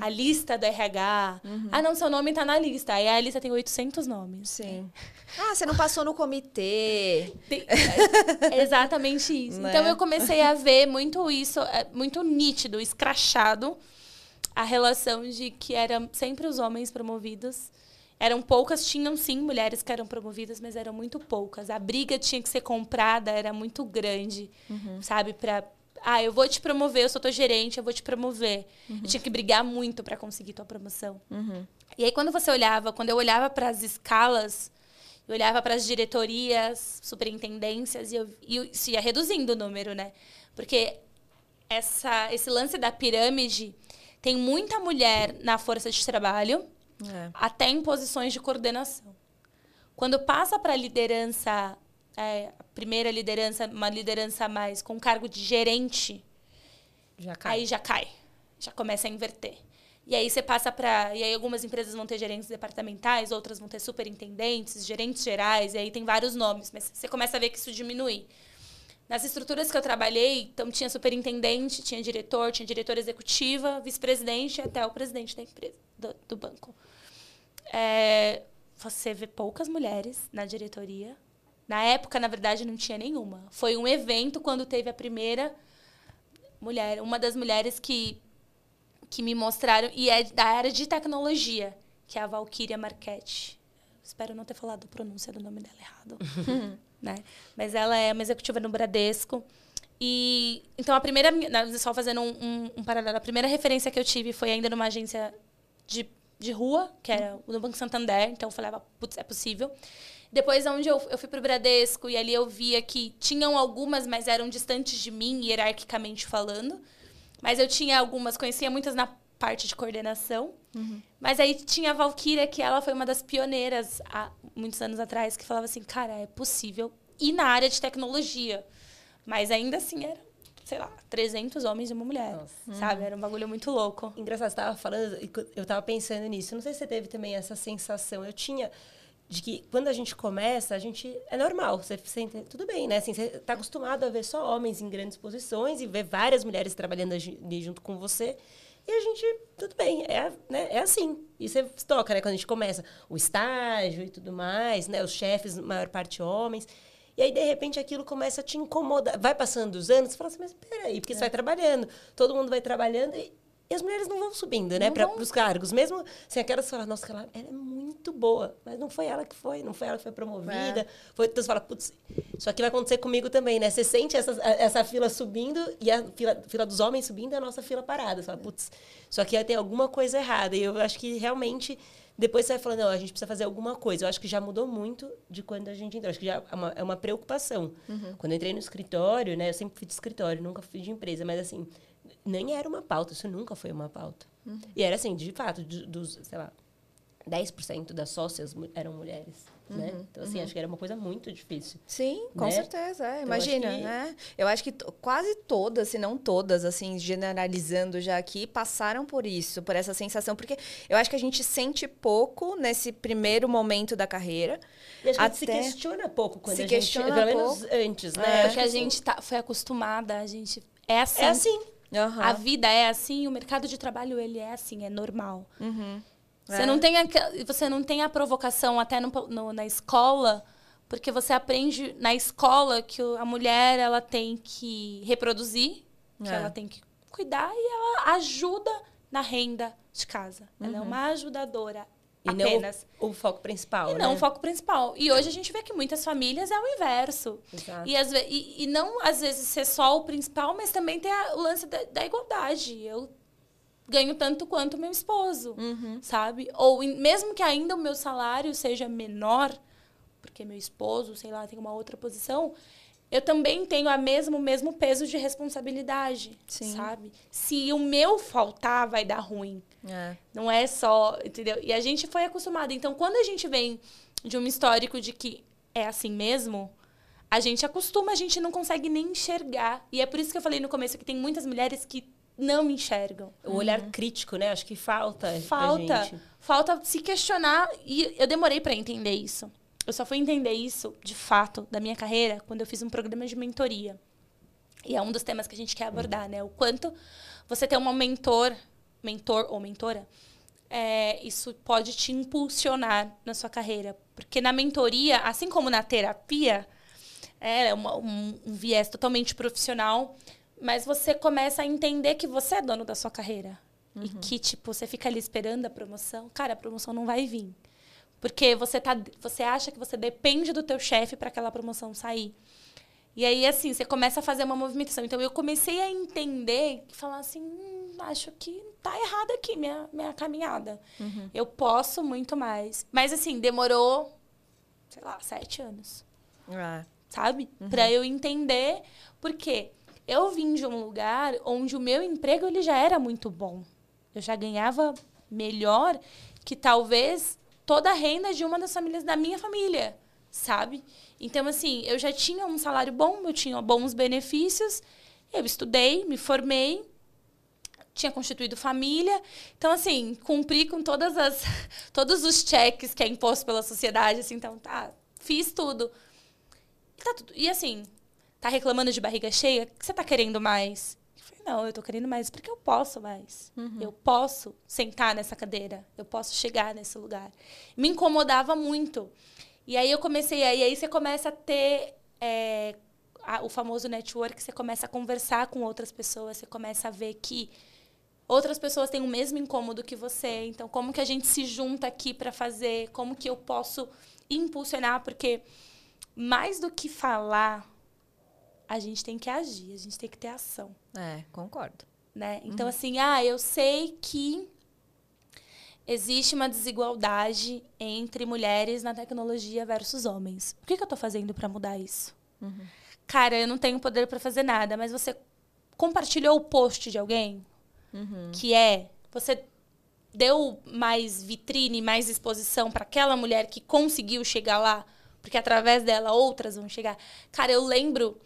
a lista do RH. Ah, não, seu nome tá na lista. Aí a lista tem 800 nomes. Sim. Ah, você não passou no comitê. É exatamente isso. Né? Então eu comecei a ver muito isso, é, muito nítido, escrachado, a relação de que eram sempre os homens promovidos. Eram poucas, tinham sim mulheres que eram promovidas, mas eram muito poucas. A briga tinha que ser comprada, era muito grande, sabe? Pra, ah, eu vou te promover, eu sou tua gerente, eu vou te promover. Eu tinha que brigar muito para conseguir tua promoção. E aí, quando você olhava, quando eu olhava para as escalas, eu olhava para as diretorias, superintendências, e, eu, e isso ia reduzindo o número, né? Porque essa, esse lance da pirâmide tem muita mulher na força de trabalho, É. até em posições de coordenação. Quando passa para a liderança, é, a primeira liderança, uma liderança mais com cargo de gerente, Já. Aí já cai. Já começa a inverter. E aí você passa para. E aí algumas empresas vão ter gerentes departamentais, outras vão ter superintendentes, gerentes gerais, e aí tem vários nomes, mas você começa a ver que isso diminui. Nas estruturas que eu trabalhei, então tinha superintendente, tinha diretor, tinha diretora executiva, vice-presidente e até o presidente da empresa, do, do banco. É, você vê poucas mulheres na diretoria. Na época, na verdade, não tinha nenhuma. Foi um evento quando teve a primeira mulher, uma das mulheres que, que me mostraram, e é da área de tecnologia, que é a Valkyria Marchetti. Espero não ter falado a pronúncia do nome dela errado. né? Mas ela é uma executiva no Bradesco. E então a primeira, na- só fazendo um, um, um paralelo, a primeira referência que eu tive foi ainda numa agência de, de rua, que era o do Banco Santander, então eu falava, putz, é possível. Depois, onde eu, eu fui para o Bradesco, e ali eu via que tinham algumas, mas eram distantes de mim, hierarquicamente falando. Mas eu tinha algumas, conhecia muitas na parte de coordenação. Mas aí tinha a Valkyria, que ela foi uma das pioneiras há muitos anos atrás, que falava assim, cara, é possível ir na área de tecnologia. Mas ainda assim era, sei lá, 300 homens e uma mulher, Nossa. sabe? Era um bagulho muito louco. Engraçado, você tava falando, eu tava pensando nisso. Não sei se você teve também essa sensação. Eu tinha de que quando a gente começa, a gente. É normal, você sente. Tudo bem, né? Assim, você tá acostumado a ver só homens em grandes posições e ver várias mulheres trabalhando ali junto com você. E a gente, tudo bem, é, né, é assim. E você toca, né? Quando a gente começa o estágio e tudo mais, né? Os chefes, maior parte homens. E aí, de repente, aquilo começa a te incomodar. Vai passando os anos, você fala assim, mas peraí, porque você vai trabalhando, todo mundo vai trabalhando e, e as mulheres não vão subindo, né, para os cargos. Mesmo assim, aquelas que falam, nossa, ela, ela é muito boa, mas não foi ela que foi, não foi ela que foi promovida. Foi, então você fala, putz, isso aqui vai acontecer comigo também, né? Você sente essa, essa fila subindo e a fila, fila dos homens subindo e a nossa fila parada. Você fala, putz, isso aqui tem alguma coisa errada. E eu acho que realmente depois você vai falando, não, a gente precisa fazer alguma coisa. Eu acho que já mudou muito de quando a gente entrou. Acho que já é uma, é uma preocupação. Quando eu entrei no escritório, né? Eu sempre fui de escritório, nunca fui de empresa, mas assim, nem era uma pauta, isso nunca foi uma pauta. E era assim, de fato, de- dos, sei lá, 10% das sócias eram mulheres. né? Então, assim, acho que era uma coisa muito difícil. Sim, com Né? certeza. é. Então, Imagina, acho que- né? Eu acho que quase todas, se não todas, assim, generalizando já aqui, passaram por isso, por essa sensação. Porque eu acho que a gente sente pouco nesse primeiro momento da carreira. E a gente se Até- questiona pouco quando se a gente... questiona pelo menos pouco. antes, né? É. Acho Porque a gente tá, foi acostumada, a gente é assim. É assim. Aham. A vida é assim, o mercado de trabalho ele é assim, é normal. Uhum. Você, É. não tem a, você não tem a provocação até no, no- na escola, porque você aprende na escola que a mulher ela tem que reproduzir, que É. ela tem que cuidar e ela ajuda na renda de casa. Ela é Uhum. uma ajudadora E não apenas. o, o foco principal, E né? não o foco principal. E hoje a gente vê que muitas famílias é o inverso. Exato. E, às ve- e, e não, às vezes, ser só o principal, mas também tem a- o lance da, da igualdade. Eu ganho tanto quanto meu esposo, Uhum. sabe? Ou em- mesmo que ainda o meu salário seja menor, porque meu esposo, sei lá, tem uma outra posição, eu também tenho a mesmo, o mesmo peso de responsabilidade, Sim. sabe? Se o meu faltar, vai dar ruim. É. Não é só, entendeu? E a gente foi acostumado. Então, quando a gente vem de um histórico de que é assim mesmo, a gente acostuma, a gente não consegue nem enxergar. E é por isso que eu falei no começo que tem muitas mulheres que não enxergam. O olhar crítico, né? Acho que falta pra Falta, gente. falta se questionar e eu demorei para entender isso. Eu só fui entender isso, de fato, da minha carreira quando eu fiz um programa de mentoria. E é um dos temas que a gente quer abordar, né? O quanto você ter uma mentor, mentor ou mentora, é, isso pode te impulsionar na sua carreira. Porque na mentoria, assim como na terapia, é uma- um, um viés totalmente profissional, mas você começa a entender que você é dono da sua carreira. E que, tipo, você fica ali esperando a promoção. Cara, a promoção não vai vir. Porque você, tá, você acha que você depende do teu chefe para aquela promoção sair. E aí, assim, você começa a fazer uma movimentação. Então, eu comecei a entender e falar assim, hum, acho que tá errado aqui minha, minha caminhada. Eu posso muito mais. Mas, assim, demorou, sei lá, sete anos É. sabe? Pra eu entender, porque eu vim de um lugar onde o meu emprego ele já era muito bom. Eu já ganhava melhor que talvez toda a renda de uma das famílias da minha família, sabe? Então assim, eu já tinha um salário bom, eu tinha bons benefícios, eu estudei, me formei, tinha constituído família. Então, assim, cumpri com todas as, todos os cheques que é imposto pela sociedade. Assim, então, tá, fiz tudo. E, tá tudo. e assim, tá reclamando de barriga cheia? O que você tá querendo mais? Eu falei, não, eu tô querendo mais porque eu posso mais. Eu posso sentar nessa cadeira. Eu posso chegar nesse lugar. Me incomodava muito. E aí eu comecei, aí, aí você começa a ter é, a- o famoso network, você começa a conversar com outras pessoas, você começa a ver que outras pessoas têm o mesmo incômodo que você. Então, como que a gente se junta aqui para fazer? Como que eu posso impulsionar? Porque mais do que falar, a gente tem que agir, a gente tem que ter ação, É, concordo. né? Então, assim, ah, eu sei que existe uma desigualdade entre mulheres na tecnologia versus homens. O que, que eu estou fazendo para mudar isso? Cara, eu não tenho poder para fazer nada, mas você compartilhou o post de alguém que é você deu mais vitrine, mais exposição para aquela mulher que conseguiu chegar lá, porque através dela outras vão chegar. Cara, eu lembro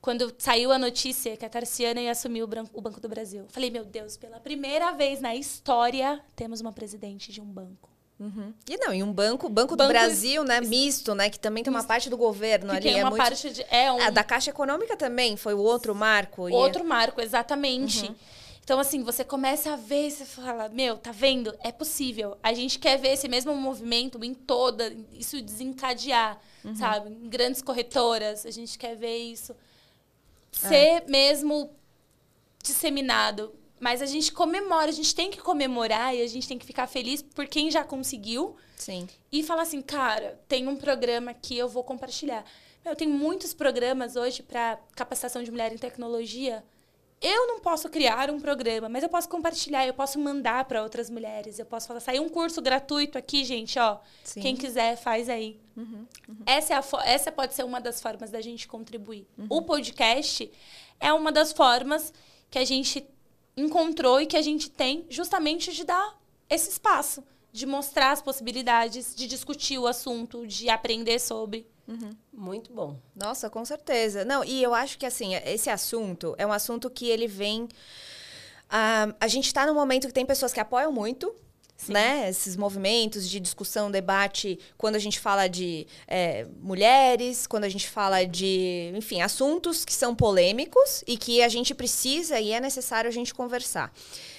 quando saiu a notícia que a Tarciana ia assumir o, Banco do Brasil. Falei, meu Deus, pela primeira vez na história temos uma presidente de um banco. Uhum. E não, e um banco, Banco do Banco Brasil, né, misto, né, que também tem uma parte do governo Que ali. tem é uma muito... parte de. É um A da Caixa Econômica também foi o outro marco. e- Outro marco, exatamente. Uhum. Então, assim, você começa a ver e você fala, meu, tá vendo? É possível. A gente quer ver esse mesmo movimento em toda, isso desencadear, Uhum. sabe? Em grandes corretoras, a gente quer ver isso É. ser mesmo disseminado. Mas a gente comemora, a gente tem que comemorar e a gente tem que ficar feliz por quem já conseguiu Sim. e falar assim, cara, tem um programa que eu vou compartilhar. Meu, tem muitos programas hoje para capacitação de mulher em tecnologia. Eu não posso criar um programa, mas eu posso compartilhar, eu posso mandar para outras mulheres. Eu posso falar, sair um curso gratuito aqui, gente, ó. Sim. Quem quiser, faz aí. Essa, é a fo- essa pode ser uma das formas da gente contribuir. O podcast é uma das formas que a gente encontrou e que a gente tem justamente de dar esse espaço. de mostrar as possibilidades, de discutir o assunto, de aprender sobre. Muito bom. Nossa, com certeza. Não, e eu acho que assim, esse assunto é um assunto que ele vem. ah, a gente está num momento que tem pessoas que apoiam muito. Né? Esses movimentos de discussão, debate, quando a gente fala de é, mulheres, quando a gente fala de, enfim, assuntos que são polêmicos e que a gente precisa e é necessário a gente conversar.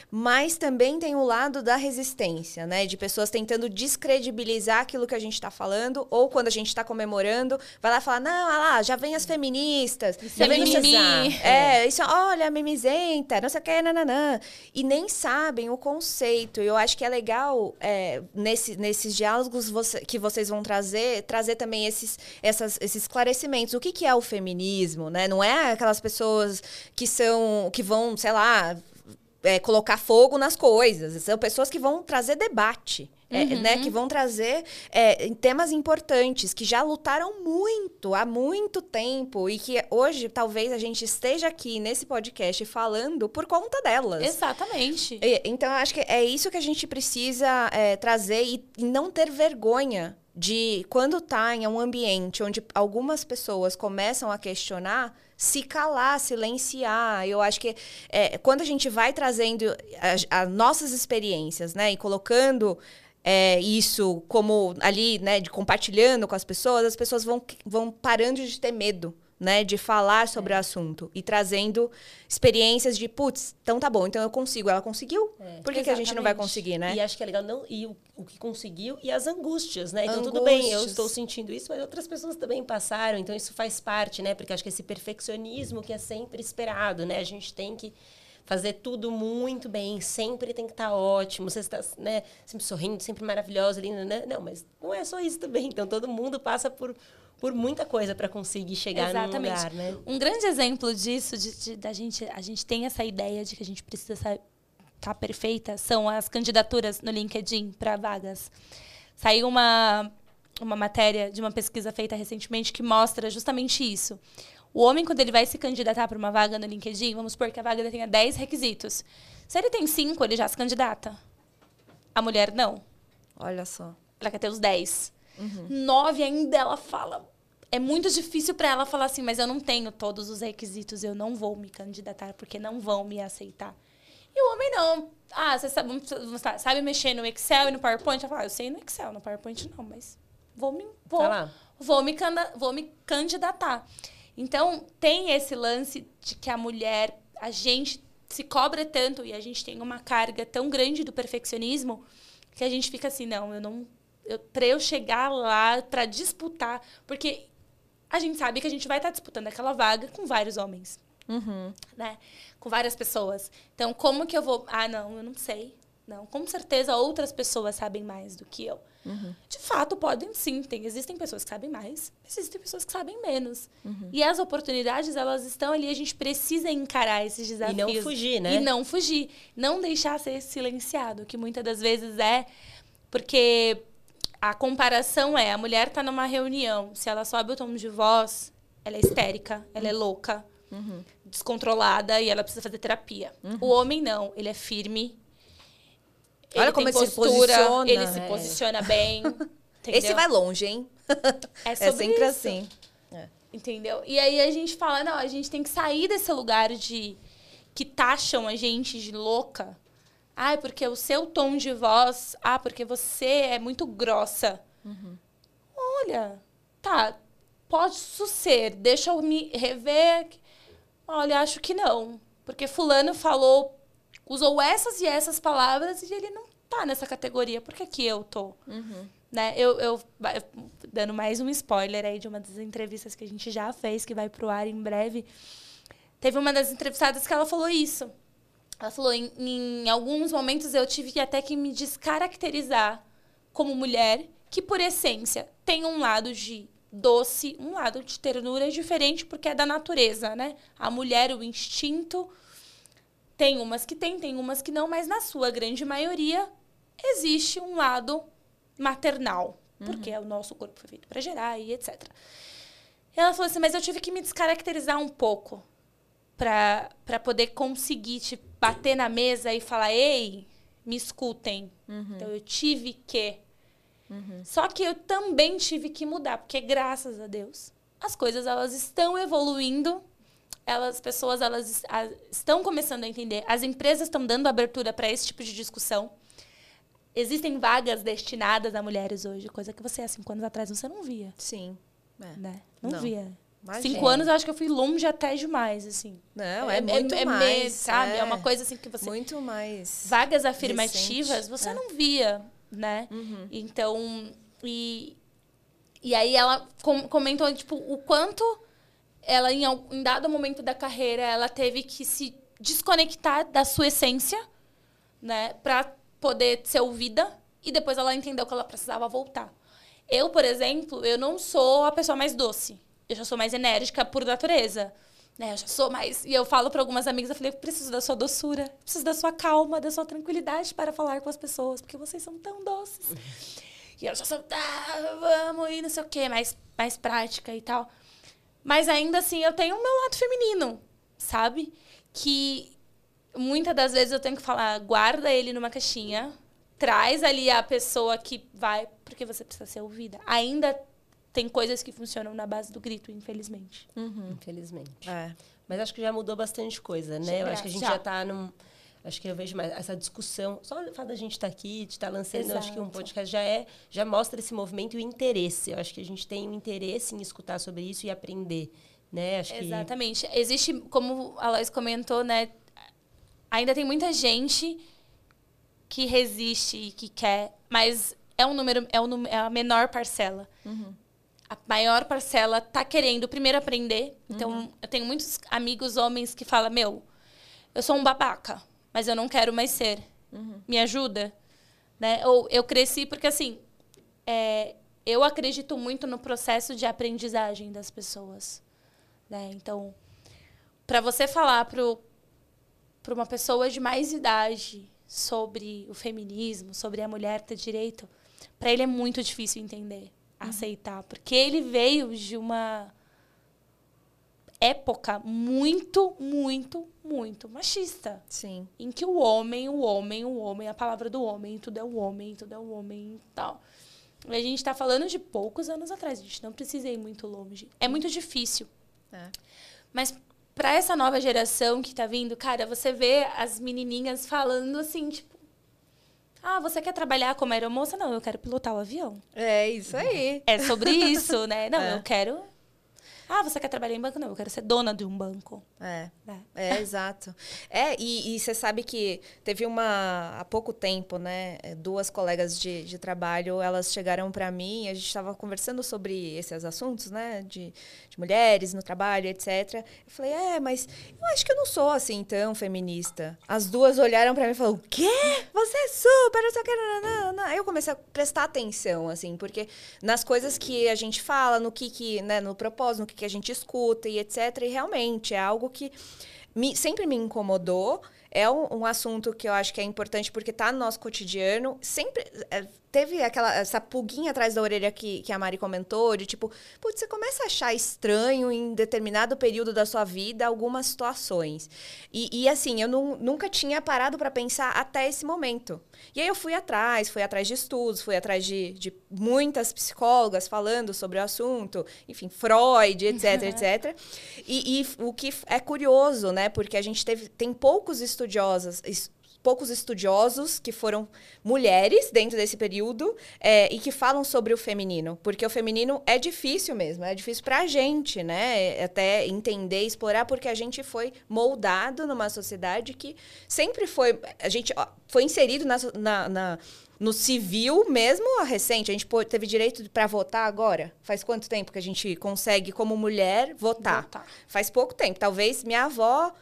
Mas também tem o lado da resistência, né? De pessoas tentando descredibilizar aquilo que a gente está falando, ou quando a gente está comemorando, vai lá falar, não, olha lá, já vem as feministas, Isso já é vem mimimi. É, isso, olha, mimizenta, não sei o que, nananã. E nem sabem o conceito. E eu acho que é legal, é, nesse, nesses diálogos você- que vocês vão trazer, trazer também esses, essas, esses esclarecimentos. O que, que é o feminismo, né? Não é aquelas pessoas que são, que vão, sei lá, é, colocar fogo nas coisas. São pessoas que vão trazer debate. é, né, que vão trazer é, temas importantes, que já lutaram muito, há muito tempo, e que hoje talvez a gente esteja aqui nesse podcast falando por conta delas. Exatamente. E- Então, acho que é isso que a gente precisa é, trazer e, e não ter vergonha de, quando tá em um ambiente onde algumas pessoas começam a questionar, se calar, silenciar. Eu acho que é, quando a gente vai trazendo as, as nossas experiências, né, e colocando é, isso como ali, né, de compartilhando com as pessoas, as pessoas vão, vão parando de ter medo. Né, de falar sobre o assunto e trazendo experiências de, putz, então tá bom, então eu consigo. Ela conseguiu? Por que, que a gente não vai conseguir, né? E acho que é legal não e o, o que conseguiu e as angústias, né? Então tudo bem, eu Angústias. estou sentindo isso, mas outras pessoas também passaram, então isso faz parte, né? Porque acho que esse perfeccionismo que é sempre esperado, né? A gente tem que fazer tudo muito bem, sempre tem que estar ótimo, você está, né, sempre sorrindo, sempre maravilhosa, linda, né? Não, mas não é só isso também. Então todo mundo passa por por muita coisa para conseguir chegar num Exatamente. lugar, né? Um grande exemplo disso, de, de- da gente, a gente tem essa ideia de que a gente precisa estar tá perfeita, são as candidaturas no LinkedIn para vagas. Saiu uma, uma matéria de uma pesquisa feita recentemente que mostra justamente isso. O homem, quando ele vai se candidatar para uma vaga no LinkedIn, vamos supor que a vaga tenha 10 requisitos. Se ele tem 5, ele já se candidata. A mulher, não. Olha só. Ela quer ter os 10. Nove ainda ela fala. É muito difícil para ela falar assim, mas eu não tenho todos os requisitos, eu não vou me candidatar porque não vão me aceitar. E o homem não. Ah, você sabe, você sabe mexer no Excel e no PowerPoint? Ela fala, ah, eu sei no Excel, no PowerPoint não, mas vou me, vou, Tá vou me, vou me candidatar. Então, tem esse lance de que a mulher, a gente se cobra tanto e a gente tem uma carga tão grande do perfeccionismo que a gente fica assim, não, eu não. Eu, pra eu chegar lá, pra disputar. Porque a gente sabe que a gente vai estar disputando aquela vaga com vários homens, Uhum. né? Com várias pessoas. Então, como que eu vou. Ah, não, eu não sei. Não, com certeza outras pessoas sabem mais do que eu. De fato, podem sim. Tem, existem pessoas que sabem mais, existem pessoas que sabem menos. E as oportunidades, elas estão ali. A gente precisa encarar esses desafios. não fugir, né? E não fugir. Não deixar ser silenciado, que muitas das vezes é. Porque a comparação é: a mulher tá numa reunião, se ela sobe o tom de voz, ela é histérica, ela é louca, descontrolada e ela precisa fazer terapia. O homem não, ele é firme. Olha ele como tem ele se posiciona. Ele se É. posiciona bem. Esse entendeu? vai longe, hein? É, É sempre isso. assim. Entendeu? E aí a gente fala, não, a gente tem que sair desse lugar de que taxam a gente de louca. Ah, porque o seu tom de voz, ah, porque você é muito grossa. Olha, tá, posso ser, deixa eu me rever. Olha, acho que não. Porque fulano falou, usou essas e essas palavras e ele não tá nessa categoria. Por que que eu tô? Né? Eu, eu, dando mais um spoiler aí de uma das entrevistas que a gente já fez, que vai pro ar em breve. Teve uma das entrevistadas que ela falou isso. Ela falou, em, em alguns momentos eu tive que até que me descaracterizar como mulher, que por essência tem um lado de doce, um lado de ternura diferente, porque é da natureza, né? A mulher, o instinto, tem umas que tem, tem umas que não, mas na sua grande maioria existe um lado maternal, porque o nosso corpo foi feito para gerar e etc. Ela falou assim, mas eu tive que me descaracterizar um pouco para poder conseguir te bater na mesa e falar, ei, me escutem. Então eu tive que. Só que eu também tive que mudar, porque graças a Deus as coisas elas estão evoluindo. Elas, as pessoas elas a- estão começando a entender. As empresas estão dando abertura para esse tipo de discussão. Existem vagas destinadas a mulheres hoje, coisa que você há cinco anos atrás você não via, Sim. É. né? Não, Não. via. Imagina. Cinco anos eu acho que eu fui longe até demais, assim. Não, é, muito mais. me- sabe? É. uma coisa assim que você Muito mais. vagas afirmativas Decente, você é. não via, né? Uhum. Então, e, e aí ela com- comentou, tipo, o quanto ela, em, em dado momento da carreira, ela teve que se desconectar da sua essência, né? Pra poder ser ouvida. E depois ela entendeu que ela precisava voltar. Eu, por exemplo, eu não sou a pessoa mais doce. Eu já sou mais enérgica por natureza. Né? Eu já sou mais. E eu falo para algumas amigas, eu falei, eu preciso da sua doçura, preciso da sua calma, da sua tranquilidade para falar com as pessoas, porque vocês são tão doces. E eu já sou, tá, vamos, e não sei o quê, mais, mais prática e tal. Mas ainda assim, eu tenho o meu lado feminino, sabe? Que muitas das vezes eu tenho que falar, guarda ele numa caixinha, traz ali a pessoa que vai, porque você precisa ser ouvida. Ainda tem coisas que funcionam na base do grito, infelizmente. Infelizmente. É. Mas acho que já mudou bastante coisa, né? Eu acho que a gente Já. já está num. Acho que eu vejo mais essa discussão. Só o fato da gente estar aqui, de estar lançando, eu acho que um podcast já é, já mostra esse movimento e o interesse. Eu acho que a gente tem um interesse em escutar sobre isso e aprender, né? Acho que Exatamente. Existe, como a Lois comentou, né? Ainda tem muita gente que resiste e que quer, mas é um número, é, um, é a menor parcela. A maior parcela tá querendo primeiro aprender. Então, eu tenho muitos amigos homens que falam: Meu, eu sou um babaca, mas eu não quero mais ser. Me ajuda? Né? Ou eu cresci porque, assim, é, eu acredito muito no processo de aprendizagem das pessoas. Né? Então, para você falar para uma pessoa de mais idade sobre o feminismo, sobre a mulher ter direito, para ele é muito difícil entender, aceitar, porque ele veio de uma época muito, muito, muito machista Sim. em que o homem, o homem, o homem, a palavra do homem, tudo é o homem, tudo é o homem e tal. E a gente está falando de poucos anos atrás, a gente não precisa ir muito longe. É muito difícil. É. Mas para essa nova geração que tá vindo, cara, você vê as menininhas falando assim, tipo, ah, você quer trabalhar como aeromoça? Não, eu quero pilotar o avião. É isso aí. É sobre isso, né? Não, É. eu quero. Ah, você quer trabalhar em banco? Não, eu quero ser dona de um banco. É. né? É, exato. É, e você sabe que teve uma. Há pouco tempo, né? Duas colegas de, de trabalho, elas chegaram para mim, e a gente estava conversando sobre esses assuntos, né? De, de mulheres no trabalho, etc. Eu falei, é, mas eu acho que eu não sou assim tão feminista. As duas olharam para mim e falaram, o quê? Você é super, não sei o que. nananana." Aí eu comecei a prestar atenção, assim, porque nas coisas que a gente fala, no que, que né, no propósito, no que, que a gente escuta e etc. E realmente é algo que me- sempre me incomodou. É um, um assunto que eu acho que é importante porque está no nosso cotidiano. Sempre é, teve aquela essa pulguinha atrás da orelha que, que a Mari comentou, de tipo, putz, você começa a achar estranho em determinado período da sua vida algumas situações. E, e, assim, eu nu- nunca tinha parado para pensar até esse momento. E aí eu fui atrás, fui atrás de estudos, fui atrás de, de muitas psicólogas falando sobre o assunto, enfim, Freud, etc, etc. E, e o que é curioso, né? Porque a gente teve, tem poucos estudiosos, es- poucos estudiosos que foram mulheres dentro desse período é, e que falam sobre o feminino, porque o feminino é difícil mesmo, é difícil pra gente, né? Até entender, explorar, porque a gente foi moldado numa sociedade que sempre foi, a gente ó, foi inserido na, na- na- no civil mesmo a recente. A gente teve direito para votar agora? Faz quanto tempo que a gente consegue, como mulher, votar? Votar. Faz pouco tempo. Talvez minha avó,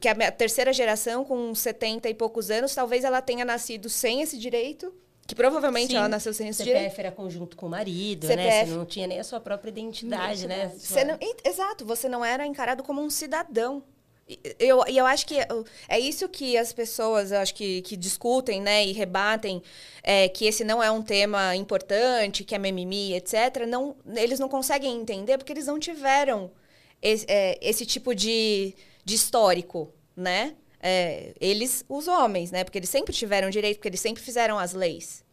que a terceira geração, com 70 e poucos anos, talvez ela tenha nascido sem esse direito. Que provavelmente Sim. ela nasceu sem esse direito. CPF era conjunto com o marido, CPF. né? Você não tinha nem a sua própria identidade, né? Você não- exato, você não era encarado como um cidadão. E eu, eu acho que é- é isso que as pessoas, acho que, que discutem, né, e rebatem, é, que esse não é um tema importante, que é mimimi, etc. Não, eles não conseguem entender porque eles não tiveram esse, é, esse tipo de, de histórico, né? É, eles, os homens, né? Porque eles sempre tiveram direito, porque eles sempre fizeram as leis.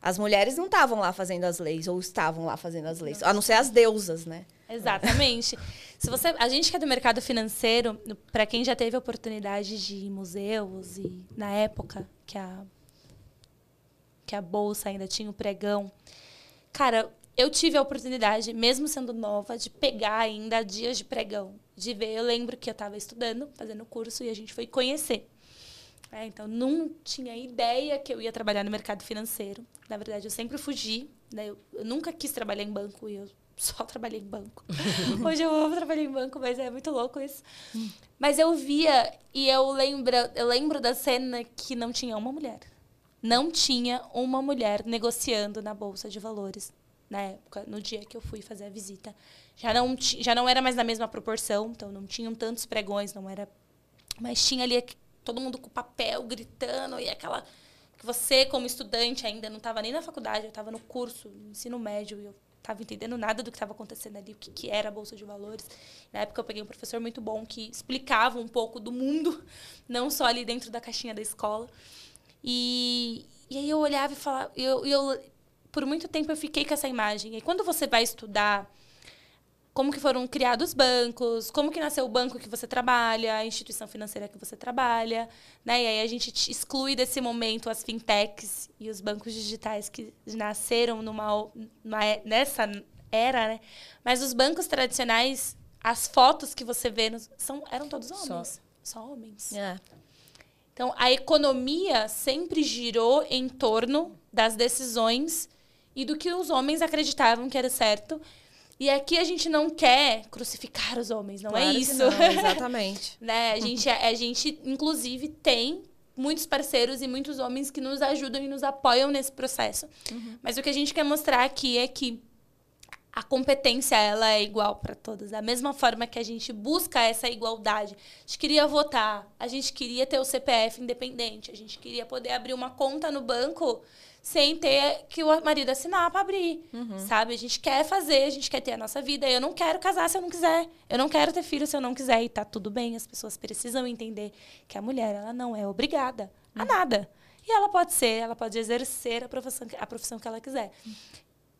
As mulheres não estavam lá fazendo as leis, ou estavam lá fazendo as leis. A não ser as deusas, né? Exatamente. Se você, a gente que é do mercado financeiro, para quem já teve a oportunidade de ir em museus e na época que a que a bolsa ainda tinha o pregão, cara, eu tive a oportunidade, mesmo sendo nova, de pegar ainda dias de pregão, de ver. Eu lembro que eu estava estudando, fazendo curso e a gente foi conhecer. É, então, não tinha ideia que eu ia trabalhar no mercado financeiro. Na verdade, eu sempre fugi. Né? Eu, eu nunca quis trabalhar em banco e eu só trabalhei em banco. Hoje eu amo trabalhar em banco, mas é muito louco isso. Mas eu via e eu lembro, eu lembro da cena que não tinha uma mulher. Não tinha uma mulher negociando na bolsa de valores na época, no dia que eu fui fazer a visita. Já não, já não era mais na mesma proporção, então não tinham tantos pregões, não era. Mas tinha ali todo mundo com papel gritando e aquela. que você, como estudante, ainda não estava nem na faculdade, eu estava no curso, ensino médio, e eu estava entendendo nada do que estava acontecendo ali, o que, que era a Bolsa de Valores. Na época eu peguei um professor muito bom que explicava um pouco do mundo, não só ali dentro da caixinha da escola. E, e aí eu olhava e falava, eu, eu, por muito tempo eu fiquei com essa imagem. E quando você vai estudar como que foram criados os bancos, como que nasceu o banco que você trabalha, a instituição financeira que você trabalha, né? E aí a gente exclui desse momento as fintechs e os bancos digitais que nasceram numa, numa nessa era, né? Mas os bancos tradicionais, as fotos que você vê nos, são eram todos homens, só, só homens. É. Então a economia sempre girou em torno das decisões e do que os homens acreditavam que era certo e aqui a gente não quer crucificar os homens, não é claro é isso. Não, exatamente. né? A gente, a gente, inclusive, tem muitos parceiros e muitos homens que nos ajudam e nos apoiam nesse processo. Uhum. Mas o que a gente quer mostrar aqui é que a competência ela é igual para todos. Da mesma forma que a gente busca essa igualdade. A gente queria votar, a gente queria ter o CPF independente, a gente queria poder abrir uma conta no banco sem ter que o marido assinar para abrir, uhum. sabe? A gente quer fazer, a gente quer ter a nossa vida. Eu não quero casar se eu não quiser. Eu não quero ter filho se eu não quiser. E tá tudo bem. As pessoas precisam entender que a mulher, ela não é obrigada uhum. a nada. E ela pode ser, ela pode exercer a profissão, a profissão que ela quiser.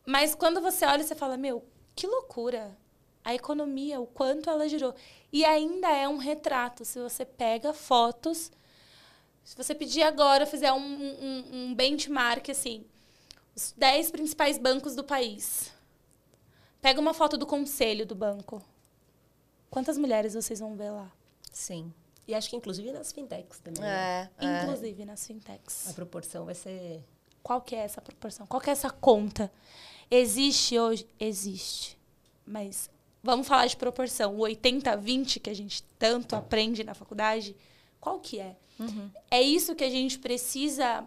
Mas quando você olha, você fala, meu, que loucura. A economia, o quanto ela girou. E ainda é um retrato. Se você pega fotos se você pedir agora, fizer um, um, um benchmark, assim, os 10 principais bancos do país. Pega uma foto do conselho do banco. Quantas mulheres vocês vão ver lá? Sim. E acho que inclusive nas fintechs também. Né? É, né? Inclusive é. nas fintechs. A proporção vai ser. Qual que é essa proporção? Qual que é essa conta? Existe hoje? Existe. Mas vamos falar de proporção. O 80-20 que a gente tanto aprende na faculdade, qual que é? Uhum. É isso que a gente precisa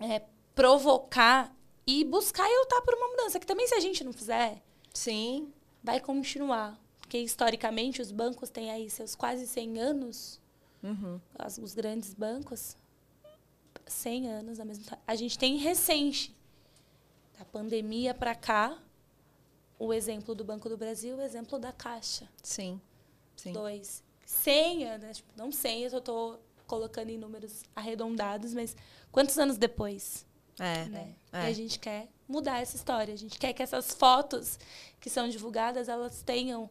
é, provocar e buscar e lutar por uma mudança. Que também, se a gente não fizer, sim, vai continuar. Porque, historicamente, os bancos têm aí seus quase 100 anos. Uhum. Os grandes bancos, 100 anos. A, mesma, a gente tem recente, da pandemia para cá, o exemplo do Banco do Brasil, o exemplo da Caixa. Sim. Sim. Dois. 100 anos, tipo, não 100, eu estou colocando em números arredondados, mas quantos anos depois? É, né? é. E a gente quer mudar essa história. A gente quer que essas fotos que são divulgadas, elas tenham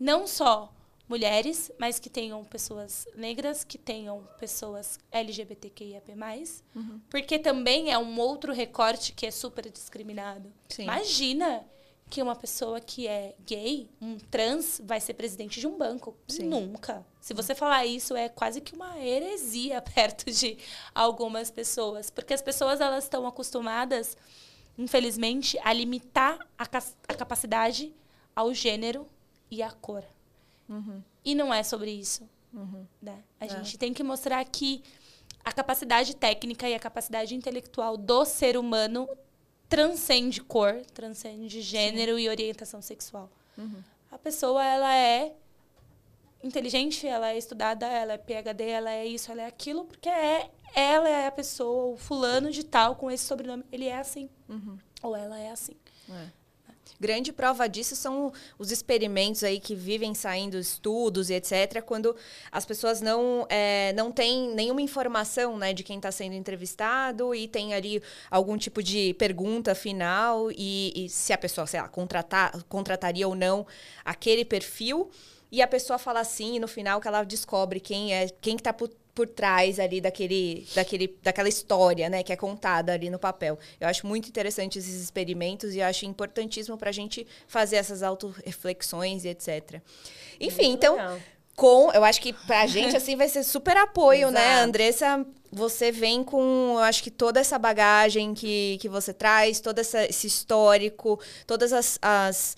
não só mulheres, mas que tenham pessoas negras, que tenham pessoas LGBTQIAP+, uhum. porque também é um outro recorte que é super discriminado. Sim. Imagina que uma pessoa que é gay, um trans, vai ser presidente de um banco. Sim. Nunca. Se você falar isso, é quase que uma heresia perto de algumas pessoas. Porque as pessoas elas estão acostumadas, infelizmente, a limitar a, a capacidade ao gênero e à cor. Uhum. E não é sobre isso. Uhum. Né? A é. gente tem que mostrar que a capacidade técnica e a capacidade intelectual do ser humano transcende cor, transcende gênero Sim. e orientação sexual. Uhum. A pessoa, ela é inteligente, ela é estudada, ela é PhD, ela é isso, ela é aquilo, porque é, ela é a pessoa, o fulano de tal com esse sobrenome, ele é assim. Uhum. Ou ela é assim. É. Grande prova disso são os experimentos aí que vivem saindo estudos e etc., quando as pessoas não, é, não têm nenhuma informação né, de quem está sendo entrevistado e tem ali algum tipo de pergunta final e, e se a pessoa, sei lá, contratar, contrataria ou não aquele perfil. E a pessoa fala assim, e no final que ela descobre quem é, quem que tá por trás ali daquele, daquele, daquela história, né, que é contada ali no papel. Eu acho muito interessante esses experimentos e eu acho importantíssimo para a gente fazer essas autorreflexões e etc. Enfim, muito então, legal. com, eu acho que para a gente assim vai ser super apoio, né, né, Andressa? Você vem com, eu acho que toda essa bagagem que, que você traz, todo essa, esse histórico, todas as, as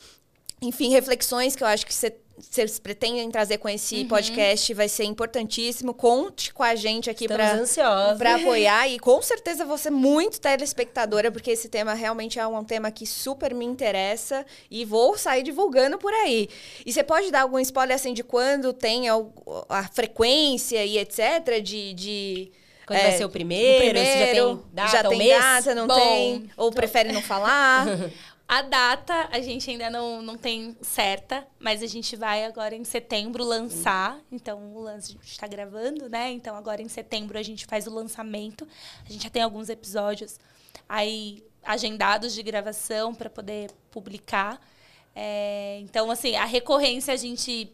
enfim, reflexões que eu acho que você vocês pretendem trazer com esse uhum. podcast vai ser importantíssimo. Conte com a gente aqui para apoiar. E com certeza você muito telespectadora, porque esse tema realmente é um tema que super me interessa e vou sair divulgando por aí. E você pode dar algum spoiler assim de quando tem a, a frequência e etc. de, de quando é, vai ser o primeiro, o primeiro, já tem data, já tem data, não Bom, tem, ou prefere não falar. A data a gente ainda não, não tem certa, mas a gente vai agora em setembro lançar. Então, o lance a gente está gravando, né? Então, agora em setembro a gente faz o lançamento. A gente já tem alguns episódios aí agendados de gravação para poder publicar. É, então, assim, a recorrência a gente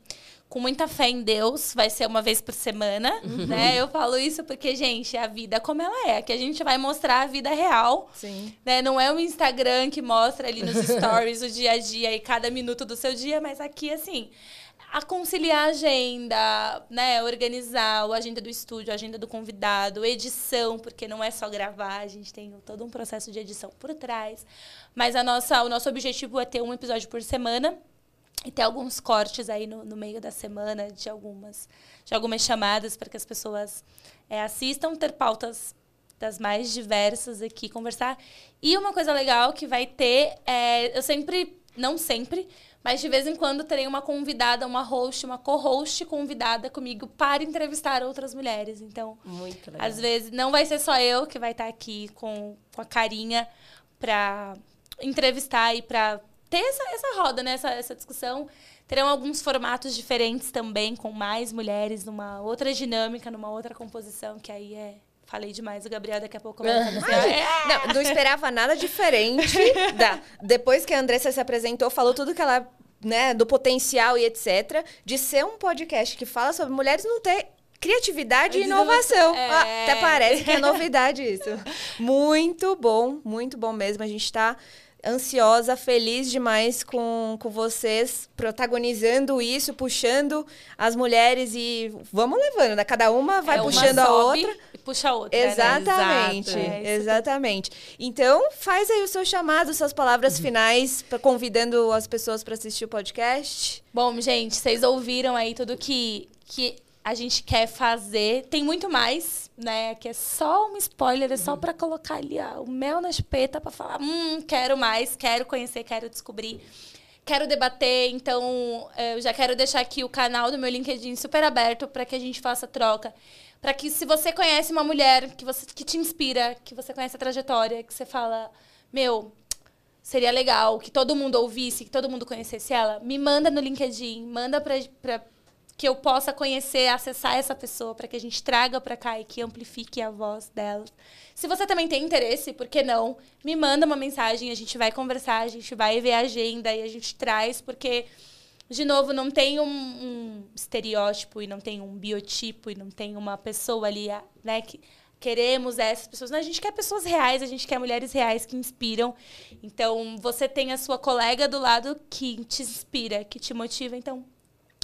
com muita fé em Deus, vai ser uma vez por semana, uhum. né? Eu falo isso porque, gente, a vida como ela é, que a gente vai mostrar a vida real, Sim. né? Não é o Instagram que mostra ali nos stories o dia a dia e cada minuto do seu dia, mas aqui, assim, a conciliar a agenda, né? Organizar a agenda do estúdio, a agenda do convidado, edição, porque não é só gravar, a gente tem todo um processo de edição por trás. Mas a nossa, o nosso objetivo é ter um episódio por semana, e ter alguns cortes aí no, no meio da semana de algumas, de algumas chamadas para que as pessoas é, assistam, ter pautas das mais diversas aqui, conversar. E uma coisa legal que vai ter, é, eu sempre, não sempre, mas de vez em quando terei uma convidada, uma host, uma co-host convidada comigo para entrevistar outras mulheres. Então, Muito legal. às vezes, não vai ser só eu que vai estar aqui com, com a carinha para entrevistar e para ter essa, essa roda, né? Essa, essa discussão. Terão alguns formatos diferentes também, com mais mulheres, numa outra dinâmica, numa outra composição, que aí é. Falei demais, o Gabriel daqui a pouco vai assim, é. não, não esperava nada diferente. da, depois que a Andressa se apresentou, falou tudo que ela né, do potencial e etc. De ser um podcast que fala sobre mulheres não ter criatividade e inovação. É... Ah, até parece que é novidade isso. Muito bom, muito bom mesmo. A gente está ansiosa, feliz demais com, com vocês, protagonizando isso, puxando as mulheres e vamos levando, né? Cada uma vai é, puxando uma a outra. E puxa a outra. Exatamente, né? é exatamente. Então, faz aí o seu chamado, suas palavras uhum. finais, pra, convidando as pessoas para assistir o podcast. Bom, gente, vocês ouviram aí tudo que, que a gente quer fazer. Tem muito mais, né? Que é só um spoiler, é só para colocar ali ó, o mel na espeta para falar, hum, quero mais, quero conhecer, quero descobrir, quero debater. Então, eu já quero deixar aqui o canal do meu LinkedIn super aberto para que a gente faça troca. Para que se você conhece uma mulher que você que te inspira, que você conhece a trajetória, que você fala, meu, seria legal que todo mundo ouvisse, que todo mundo conhecesse ela, me manda no LinkedIn, manda para que eu possa conhecer, acessar essa pessoa, para que a gente traga para cá e que amplifique a voz dela. Se você também tem interesse, por que não? Me manda uma mensagem, a gente vai conversar, a gente vai ver a agenda e a gente traz, porque, de novo, não tem um, um estereótipo e não tem um biotipo e não tem uma pessoa ali, né, que queremos essas pessoas. Não, a gente quer pessoas reais, a gente quer mulheres reais que inspiram. Então, você tem a sua colega do lado que te inspira, que te motiva. Então,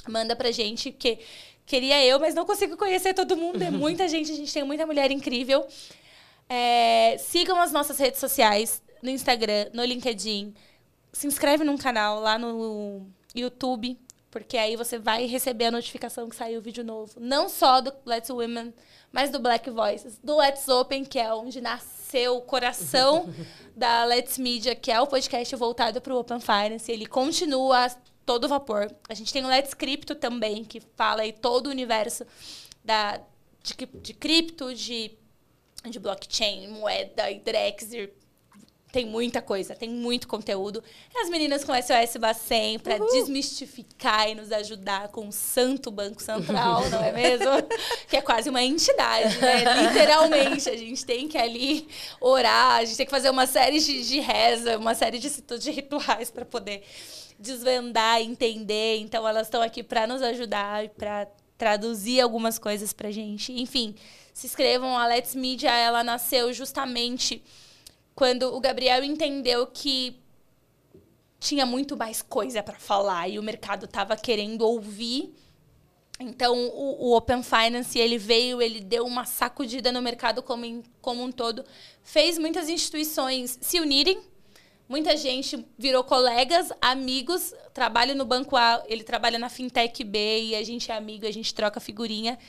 Manda pra gente, porque queria eu, mas não consigo conhecer todo mundo. É muita gente, a gente tem muita mulher incrível. É, sigam as nossas redes sociais, no Instagram, no LinkedIn. Se inscreve num canal lá no YouTube, porque aí você vai receber a notificação que saiu o vídeo novo. Não só do Let's Women, mas do Black Voices, do Let's Open, que é onde nasceu o coração da Let's Media, que é o podcast voltado para o Open Finance. Ele continua todo vapor. A gente tem o Let's Crypto também, que fala aí todo o universo da, de, de cripto, de, de blockchain, moeda, e Drex, tem muita coisa, tem muito conteúdo. As meninas com SOS Bacen para desmistificar e nos ajudar com o Santo Banco Central, não é mesmo? que é quase uma entidade, né? Literalmente, a gente tem que ali orar, a gente tem que fazer uma série de, de reza, uma série de, de rituais para poder desvendar, entender. Então, elas estão aqui para nos ajudar e para traduzir algumas coisas pra gente. Enfim, se inscrevam. A Let's Media, ela nasceu justamente quando o Gabriel entendeu que tinha muito mais coisa para falar e o mercado estava querendo ouvir. Então, o, o, Open Finance, ele veio, ele deu uma sacudida no mercado como, em, como um todo, fez muitas instituições se unirem, muita gente virou colegas, amigos, trabalho no Banco A, ele trabalha na Fintech B e a gente é amigo, a gente troca figurinha.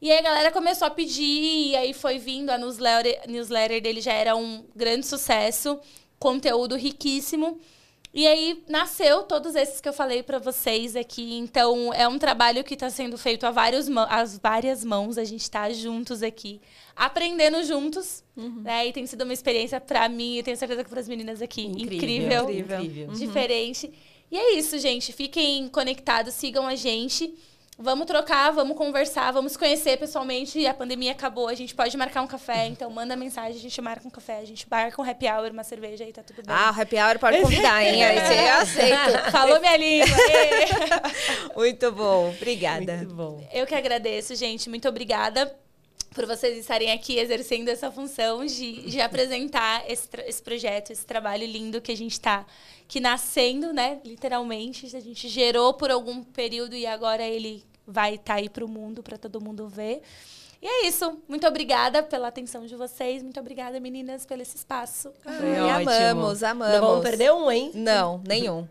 E aí a galera começou a pedir, e aí foi vindo, a newsletter, newsletter dele já era um grande sucesso, conteúdo riquíssimo. E aí nasceu todos esses que eu falei para vocês aqui. Então é um trabalho que está sendo feito a vários as várias mãos. A gente está juntos aqui, aprendendo juntos. Uhum. Né? E tem sido uma experiência para mim e tenho certeza que para as meninas aqui incrível, incrível, incrível. diferente. Uhum. E é isso, gente. Fiquem conectados, sigam a gente. Vamos trocar, vamos conversar, vamos conhecer pessoalmente. A pandemia acabou, a gente pode marcar um café, então manda mensagem, a gente marca um café, a gente marca um happy hour, uma cerveja e tá tudo bem. Ah, o happy hour pode convidar, hein? Aí você aceita. Falou minha língua. Muito bom, obrigada. Muito bom. Eu que agradeço, gente. Muito obrigada por vocês estarem aqui exercendo essa função de, de apresentar esse, esse projeto, esse trabalho lindo que a gente está que nascendo, né? Literalmente, a gente gerou por algum período e agora ele vai estar tá aí para o mundo, para todo mundo ver. E é isso. Muito obrigada pela atenção de vocês. Muito obrigada, meninas, pelo esse espaço. Ai, amamos, amamos. Não vamos perder um, hein? Não, nenhum.